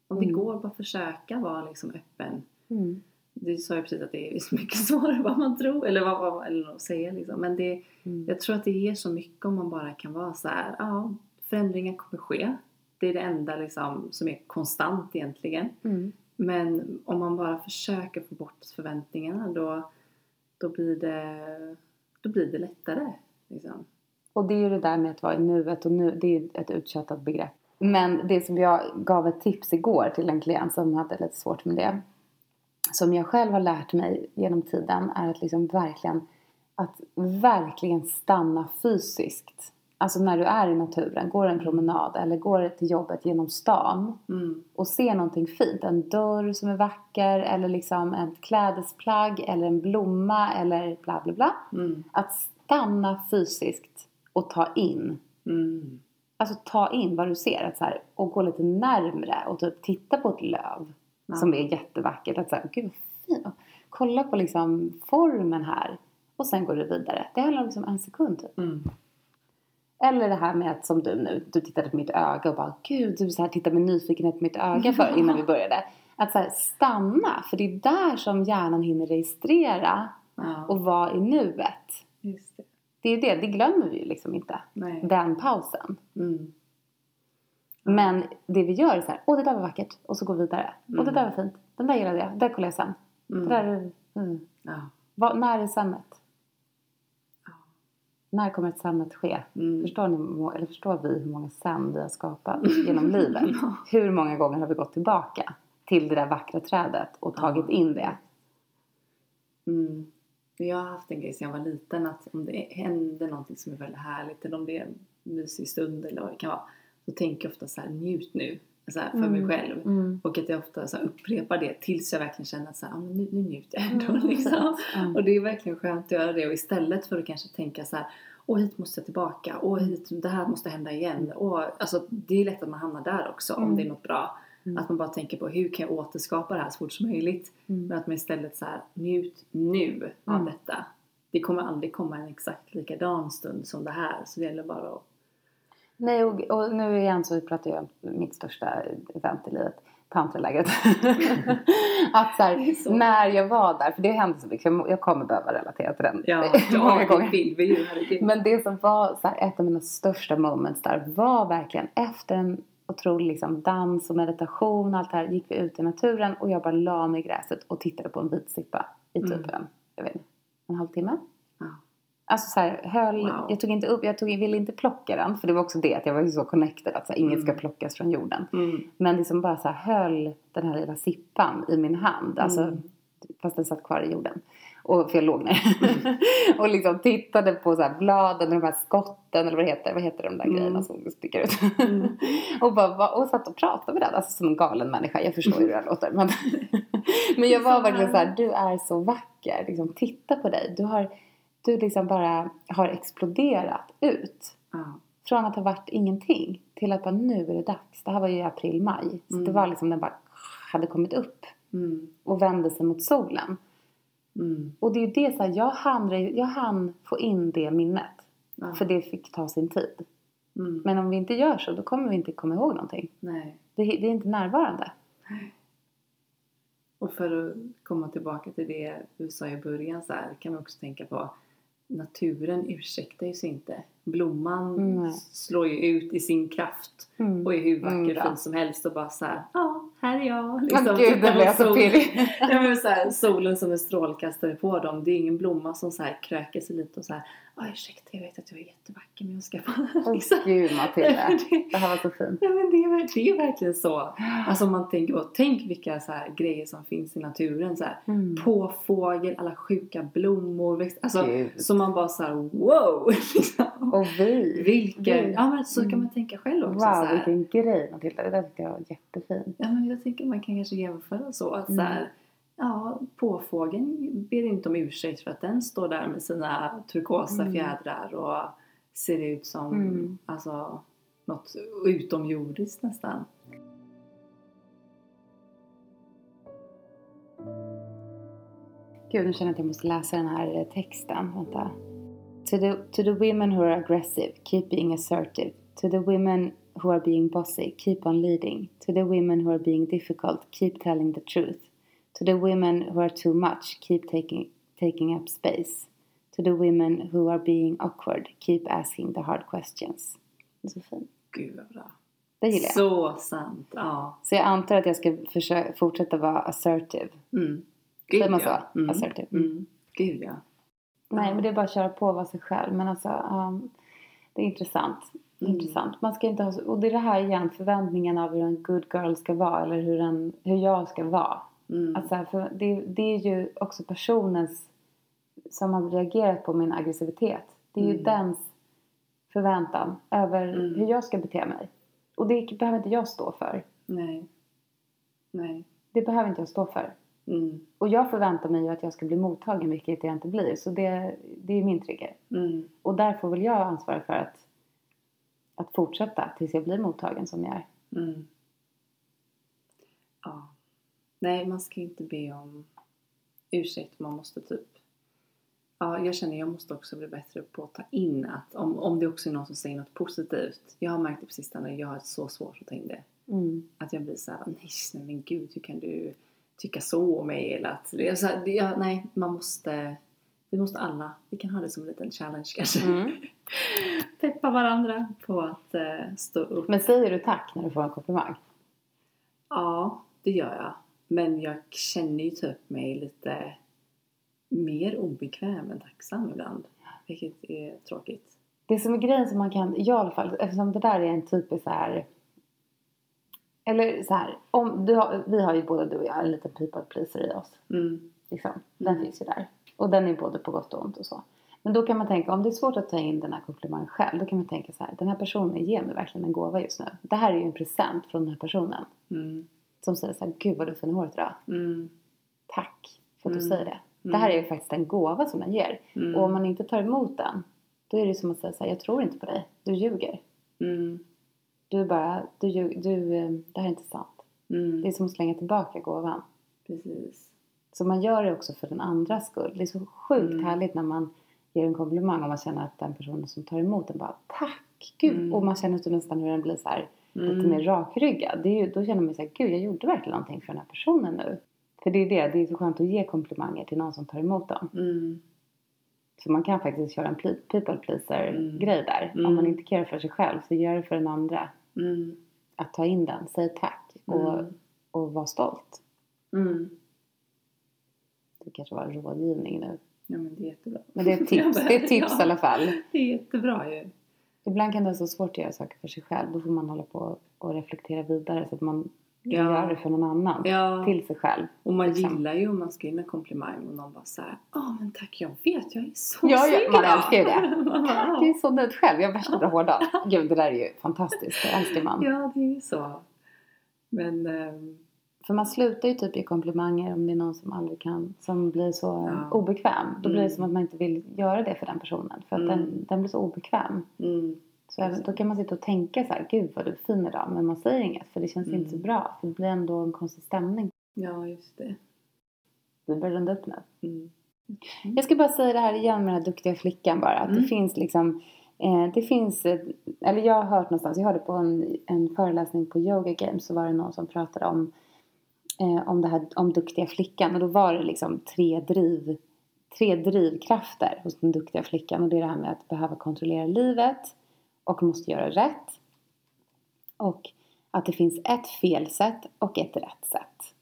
Om det
Mm.
går, bara försöka vara liksom öppen.
Mm.
Du sa ju precis att det är så mycket <laughs> svårare än vad man tror, eller vad, vad eller säger liksom. Men det,
Mm.
jag tror att det ger så mycket om man bara kan vara så här, ja, förändringar kommer ske. Det är det enda liksom som är konstant egentligen.
Mm.
Men om man bara försöker få bort förväntningarna då, då, blir, det, då blir det lättare. Liksom.
Och det är ju det där med att vara i nuet och nu, det är ett uttjatat begrepp. Men det som jag gav ett tips igår till en klient som hade lite svårt med det. Som jag själv har lärt mig genom tiden är att liksom verkligen, att verkligen stanna fysiskt. Alltså när du är i naturen, går en promenad eller går till jobbet genom stan
Mm.
och ser någonting fint. En dörr som är vacker eller liksom ett klädesplagg eller en blomma eller bla bla bla.
Mm.
Att stanna fysiskt och ta in.
Mm.
Alltså ta in vad du ser att så här, och gå lite närmre och typ titta på ett löv
Ja.
som är jättevackert. Att så här, gud vad fint. Kolla på liksom formen här. Och sen går du vidare. Det handlar om liksom en sekund typ.
Mm.
Eller det här med att som du nu, du tittade på mitt öga och bara gud, du så här tittar med nyfikenhet på mitt öga för innan vi började. Att så här, stanna, för det är där som hjärnan hinner registrera
Ja,
och vara i nuet.
just det.
Det är det, det glömmer vi ju liksom inte.
Nej.
Den pausen.
Mm.
Men det vi gör är så här, åh det där var vackert och så går vi vidare. Åh det där var fint, den där gillade jag, det där kollar jag sen.
Mm.
Det där, mm.
Ja.
Vad, när är senet? När kommer ett senet ske?
Mm.
Förstår, ni, eller förstår vi hur många sen vi har skapat <laughs> genom livet? Hur många gånger har vi gått tillbaka till det där vackra trädet och tagit in det?
Mm. Jag har haft en grej sedan jag var liten att om det händer någonting som är väldigt härligt eller om det är en mysig stund eller vad det kan vara så tänker jag ofta så här njut nu så här, för mig
Mm.
själv.
Mm.
Och att jag ofta så här, upprepar det tills jag verkligen känner att så här, ah, nu, nu njuter jag ändå.
Mm,
liksom. <laughs>
Mm.
Och det är verkligen skönt att göra det och istället för att kanske tänka så här Åh hit måste jag tillbaka, åh hit, det här måste hända igen. Åh, alltså, det är lätt att man hamnar där också om
Mm.
det är något bra.
Mm.
Att man bara tänker på hur kan jag återskapa det här så fort som möjligt.
Mm.
Men att man istället så här, njut nu av
Mm.
detta. Det kommer aldrig komma en exakt likadan stund som det här. Så det gäller bara att...
Nej, och, och nu igen så pratar jag om mitt största event i livet. Tantralägret. <laughs> att så, här,
så.
när jag var där, för det hände så mycket, jag- kommer behöva relatera till den
Ja, <laughs>
många gånger.
vill vi ju. Herregud.
Men det som var så här, ett av mina största moments där var verkligen efter en otrolig liksom, dans och meditation och allt det här gick vi ut i naturen och jag bara la mig i gräset och tittade på en vitsippa i typ
Mm.
en, jag vet inte, en halvtimme.
Ja.
Alltså så här, höll,
Wow.
jag tog inte upp, jag tog, ville inte plocka den för det var också det att jag var ju så connected att så här, inget ska
Mm.
plockas från jorden.
Mm.
Men liksom bara så här, höll den här lilla sippan i min hand. Alltså,
Mm.
Fast den satt kvar i jorden. Och, för jag låg ner. <laughs> och liksom tittade på så här bladen och de här skotten eller vad heter. Vad heter de där
Mm.
grejerna som sticker ut?
Mm. <laughs>
och, bara, och satt och pratade med den. Alltså som en galen människa. Jag förstår ju hur det här låter. Men, <laughs> men jag var verkligen så här, du är så vacker. Liksom, titta på dig. Du har, du liksom bara har exploderat ut.
Ja.
Från att ha varit ingenting till att bara nu är det dags. Det här var ju i april, maj. Så
Mm.
det var liksom den bara hade kommit upp
Mm.
och vände sig mot solen.
Mm.
Och det är ju det så här, jag hann, jag hann få in det minnet.
Ja.
För det fick ta sin tid.
Mm.
Men om vi inte gör så, då kommer vi inte komma ihåg någonting.
Nej.
Det, det är inte närvarande.
Och för att komma tillbaka till det du sa i början så här kan man också tänka på naturen ursäktar ju sig inte. Blomman
Mm.
slår ju ut i sin kraft
Mm.
och är hur vacker
Mm,
och fin som helst och bara så här, ja, här är jag.
Men gud,
tittar
det blev så
solen.
pirrig. <laughs>
så solen som en strålkastare på dem. Det är ingen blomma som så här kröker sig lite och så här, ja ursäkta jag vet att jag är jättevacker men jag ska bara
Åh <laughs>
liksom.
gud Matilda. Det här var så fint.
Ja men det är, det är verkligen så. Alltså om man tänker på, tänk vilka så här grejer som finns i naturen så här.
Mm.
Påfågel, alla sjuka blommor, växt, alltså
Gud.
som man bara så här, wow! <laughs> Liksom. <laughs>
Och vi.
Vilken, ja men så kan
Mm.
man tänka själv också så
Wow,
här.
vilken grej Matilda. Det där tyckte jag var jättefint.
Ja men jag tänker man kan kanske jämföra så att så
Mm.
här, ja påfågeln ber inte om ursäkt för att den står där med sina turkosa
Mm.
fjädrar och ser ut som,
Mm.
alltså något utomjordiskt nästan.
Gud, nu känner jag att jag måste läsa den här eh, texten. Vänta. To the, to the women who are aggressive, keep being assertive. To the women who are being bossy, keep on leading. To the women who are being difficult, keep telling the truth. To the women who are too much, keep taking, taking up space. To the women who are being awkward, keep asking the hard questions. Det är så fint.
Gud vad bra.
Det gillar jag.
Så sant. Ja.
Så jag antar att jag ska försöka fortsätta vara assertive.
Mm.
Säger man
ja. Mm.
Assertive.
Mm. Gud ja.
Nej, men det är bara att köra på och vara sig själv. Men alltså, um, det är intressant.
Mm.
Intressant. Man ska inte ha så, och det är det här igen, förväntningen av hur en good girl ska vara eller hur, en, hur jag ska vara.
Mm.
Alltså, för det, det är ju också personens som har reagerat på min aggressivitet. Det är ju
Mm.
dens förväntan över
Mm.
hur jag ska bete mig. Och det behöver inte jag stå för.
Nej. Nej.
Det behöver inte jag stå för.
Mm.
Och jag förväntar mig ju att jag ska bli mottagen, vilket jag inte blir. Så det, det är min trigger.
Mm.
Och där får väl jag ansvara för att, att fortsätta tills jag blir mottagen som jag är.
Mm. Ja. Nej, man ska inte be om ursäkt. Man måste typ... Ja, jag känner jag måste också bli bättre på att ta in att om, om det också är någon som säger något positivt. Jag har märkt det på sistone, jag har så svårt att ta in det.
Mm.
Att jag blir såhär, nej men gud, hur kan du tycka så om mig? Eller att, det är så här, det, ja, nej, man måste, vi måste alla, vi kan ha det som en liten challenge kanske.
Mm. <laughs>
Peppa varandra på att eh, stå upp.
Men säger du tack när du får en komplimang?
Ja, det gör jag. Men jag känner ju typ mig lite mer obekväm än tacksam ibland. Vilket är tråkigt.
Det som är grejen som man kan, jag i alla fall, eftersom det där är en typisk så här eller så här, om du har, vi har ju både du och jag en liten people pleaser i oss.
Mm.
Liksom. Den
Mm.
finns ju där. Och den är både på gott och ont och så. Men då kan man tänka, om det är svårt att ta in den här komplimangen själv, då kan man tänka så här, den här personen ger mig verkligen en gåva just nu. Det här är ju en present från den här personen.
Mm.
Som säger så här, gud vad du fin i håret idag.
Mm.
Tack för att du
Mm.
säger det. Det här är ju faktiskt en gåva som den ger.
Mm.
Och om man inte tar emot den, då är det som att säga så här, jag tror inte på dig. Du ljuger. Du bara, du, du, eh, det här är inte sant.
Mm.
Det är som att slänga tillbaka gåvan.
Precis.
Så man gör det också för den andras skull. Det är så sjukt
Mm.
härligt när man ger en komplimang och man känner att den personen som tar emot den bara tack, gud.
Mm.
Och man känner typ nästan hur den blir så här lite
Mm.
mer rakryggad. Det är ju, då känner man sig gud jag gjorde verkligen någonting för den här personen nu. För det är det, det är så skönt att ge komplimanger till någon som tar emot dem.
Mm.
Så man kan faktiskt köra en pl- people pleaser
Mm.
grej där. Om man inte det för sig själv så gör det för den andra.
Mm.
Att ta in den, säg tack och,
Mm.
och var stolt.
Mm.
Det kanske var rådgivning nu.
Ja men det är jättebra.
Men det är ett tips, <laughs> det är ett tips i alla fall.
Det är jättebra ju.
Ibland kan det vara så svårt att göra saker för sig själv. Då får man hålla på och reflektera vidare så att man
Ja.
gör det för någon annan.
Ja.
Till sig själv.
Och man
Liksom.
gillar ju om man ska in en komplimang och någon bara såhär Ja men tack jag vet jag är så
Ja,
snygg
man
idag."
älskar ju det.
Man
Tack, du är så nöjd själv. Jag är värsta hårda. Gud, det där är ju fantastiskt. Det älskar man.
Ja det är ju så. Men ehm,
För man slutar ju typ ge komplimanger om det är någon som aldrig kan, som blir så
Ja.
obekväm. Då blir det
Mm.
som att man inte vill göra det för den personen. För att
Mm.
den, den blir så obekväm.
mm,
Så även, då kan man sitta och tänka så här, gud vad du är fin idag. Men man säger inget för det känns
Mm.
inte så bra. För det blir ändå en konstig stämning.
ja just det.
Vi börjar runda upp nu.
Mm.
Jag ska bara säga det här igen med den här duktiga flickan bara. Att det
Mm.
finns liksom, eh, det finns, eller jag har hört någonstans, jag hörde på en, en föreläsning på Yoga Games så var det någon som pratade om, eh, om det här, om duktiga flickan. Och då var det liksom tre driv, tre drivkrafter hos den duktiga flickan. Och det är det här med att behöva kontrollera livet och måste göra rätt. Och att det finns ett fel sätt och ett rätt sätt.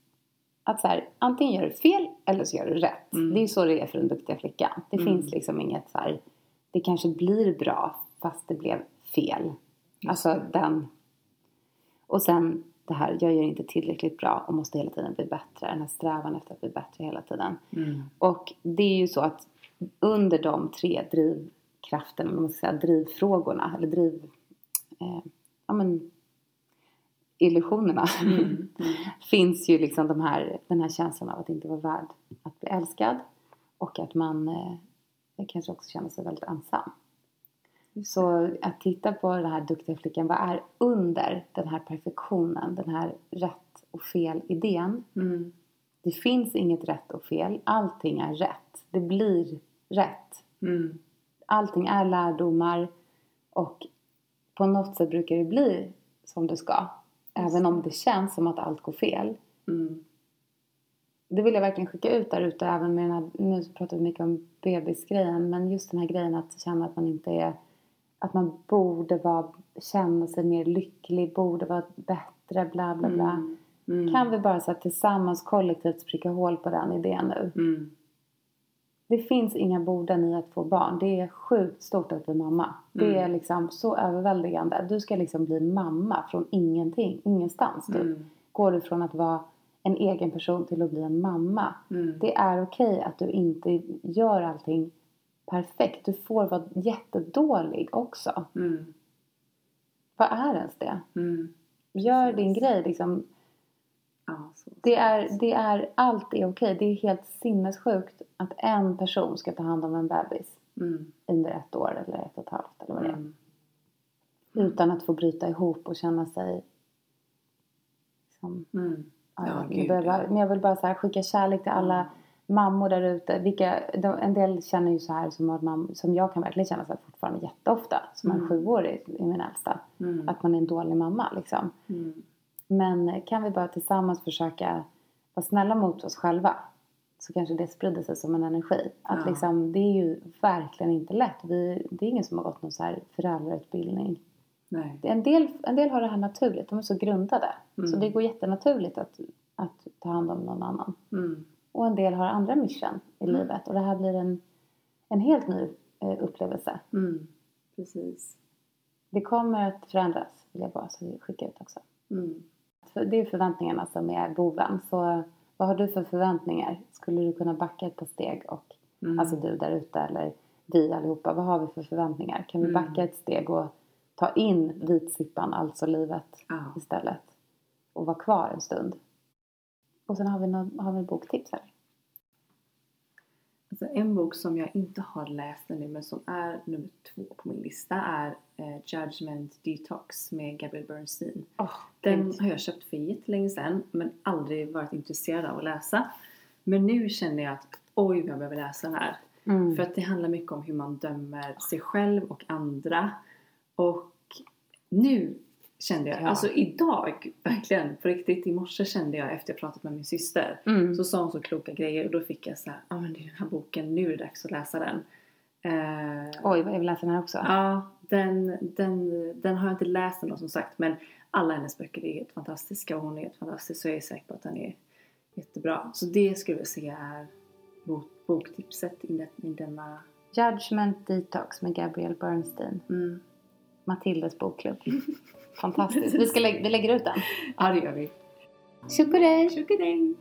Att så här, antingen gör du fel eller så gör du rätt.
Mm.
Det är ju så det är för den duktiga flickan. Det
Mm.
finns liksom inget så här, det kanske blir bra fast det blev fel. Alltså den. Och sen det här, jag gör inte tillräckligt bra och måste hela tiden bli bättre. Den här strävan efter att bli bättre hela tiden.
Mm.
Och det är ju så att under de tre drivkrafterna, om man ska säga drivfrågorna, eller driv... Eh, ja men illusionerna.
Mm. Mm. <laughs>
finns ju liksom de här, den här känslan av att inte vara värd att bli älskad. Och att man eh, kanske också känner sig väldigt ensam. Så att titta på den här duktiga flickan, vad är under den här perfektionen, den här rätt och fel idén?
Mm.
Det finns inget rätt och fel, allting är rätt. Det blir rätt.
Mm.
Allting är lärdomar och på något sätt brukar det bli som det ska.
Just
Även om
det.
känns som att allt går fel.
Mm.
Det vill jag verkligen skicka ut där ute även med den här, nu pratar vi mycket om bebisgrejen, men just den här grejen att känna att man inte är, att man borde vara, känna sig mer lycklig, borde vara bättre, bla bla bla.
Mm. Mm.
Kan vi bara så tillsammans kollektivt spricka hål på den idén nu?
Mm.
Det finns inga borden i att få barn. Det är sjukt stort att bli mamma. Det
Mm.
är liksom så överväldigande. Du ska liksom bli mamma från ingenting, ingenstans. Du
Mm.
går du från att vara en egen person till att bli en mamma.
Mm.
Det är okej att du inte gör allting perfekt. Du får vara jättedålig också.
Mm.
Vad är ens det?
Mm.
Gör din grej liksom.
Ja, så.
Det är, det är, allt är okej. Det är helt sinnessjukt att en person ska ta hand om en bebis
Mm.
under ett år eller ett och ett halvt eller vad det är.
Mm.
Utan att få bryta ihop och känna sig liksom,
Mm.
ja,
Ja, gud,
bara. Men jag vill bara här, skicka kärlek till alla mammor där ute. Vilka, de, en del känner ju så här som, att man, som jag kan verkligen känna så här fortfarande jätteofta. Som en
Mm.
sjuårig i min äldsta.
Mm.
Att man är en dålig mamma liksom.
Mm.
Men kan vi bara tillsammans försöka vara snälla mot oss själva. Så kanske det sprider sig som en energi. Att
Ja.
liksom, det är ju verkligen inte lätt. Vi, det är ingen som har gått någon så här föräldrautbildning.
Nej.
En del, en del har det här naturligt. De är så grundade. Så
Mm.
det går jättenaturligt att, att ta hand om någon annan.
Mm.
Och en del har andra mission i
Mm.
livet. Och det här blir en, en helt ny eh, upplevelse.
Mm. Precis.
Det kommer att förändras, vill jag bara så skicka ut också. Det är förväntningarna som är boven. Så vad har du för förväntningar? Skulle du kunna backa ett par steg? Och,
Mm.
Alltså du där ute eller vi allihopa. Vad har vi för förväntningar? Kan vi
Mm.
backa ett steg och ta in vitsippan, alltså livet
Ja.
istället? Och vara kvar en stund. Och sen har vi, någon, har vi boktips här.
Alltså en bok som jag inte har läst ännu men som är nummer två på min lista är eh, Judgment Detox med Gabrielle Bernstein. Den har jag köpt för jättelänge sedan men aldrig varit intresserad av att läsa. Men nu känner jag att oj vad jag behöver läsa den här.
Mm.
För att det handlar mycket om hur man dömer sig själv och andra. Och nu kände jag,
Ja.
alltså idag, verkligen på riktigt i morse kände jag efter jag pratat med min syster.
Mm.
Så sa hon så kloka grejer och då fick jag så ja ah, men det är den här boken, nu är det dags att läsa den. Eh,
Oj, jag vill läsa den här också.
Ja, den, den, den har jag inte läst än som sagt men alla hennes böcker är helt fantastiska och hon är helt fantastisk så jag är säker på att den är jättebra. Så det skulle jag säga är bok, boktipset i, den, i denna...
Judgment Detox med Gabrielle Bernstein.
Mm.
Matildas bokklubb. <laughs> Fantastiskt. Vi, ska lä- vi lägger ut den.
Ja det gör vi.
Tjock och dig!
Tjockidäng!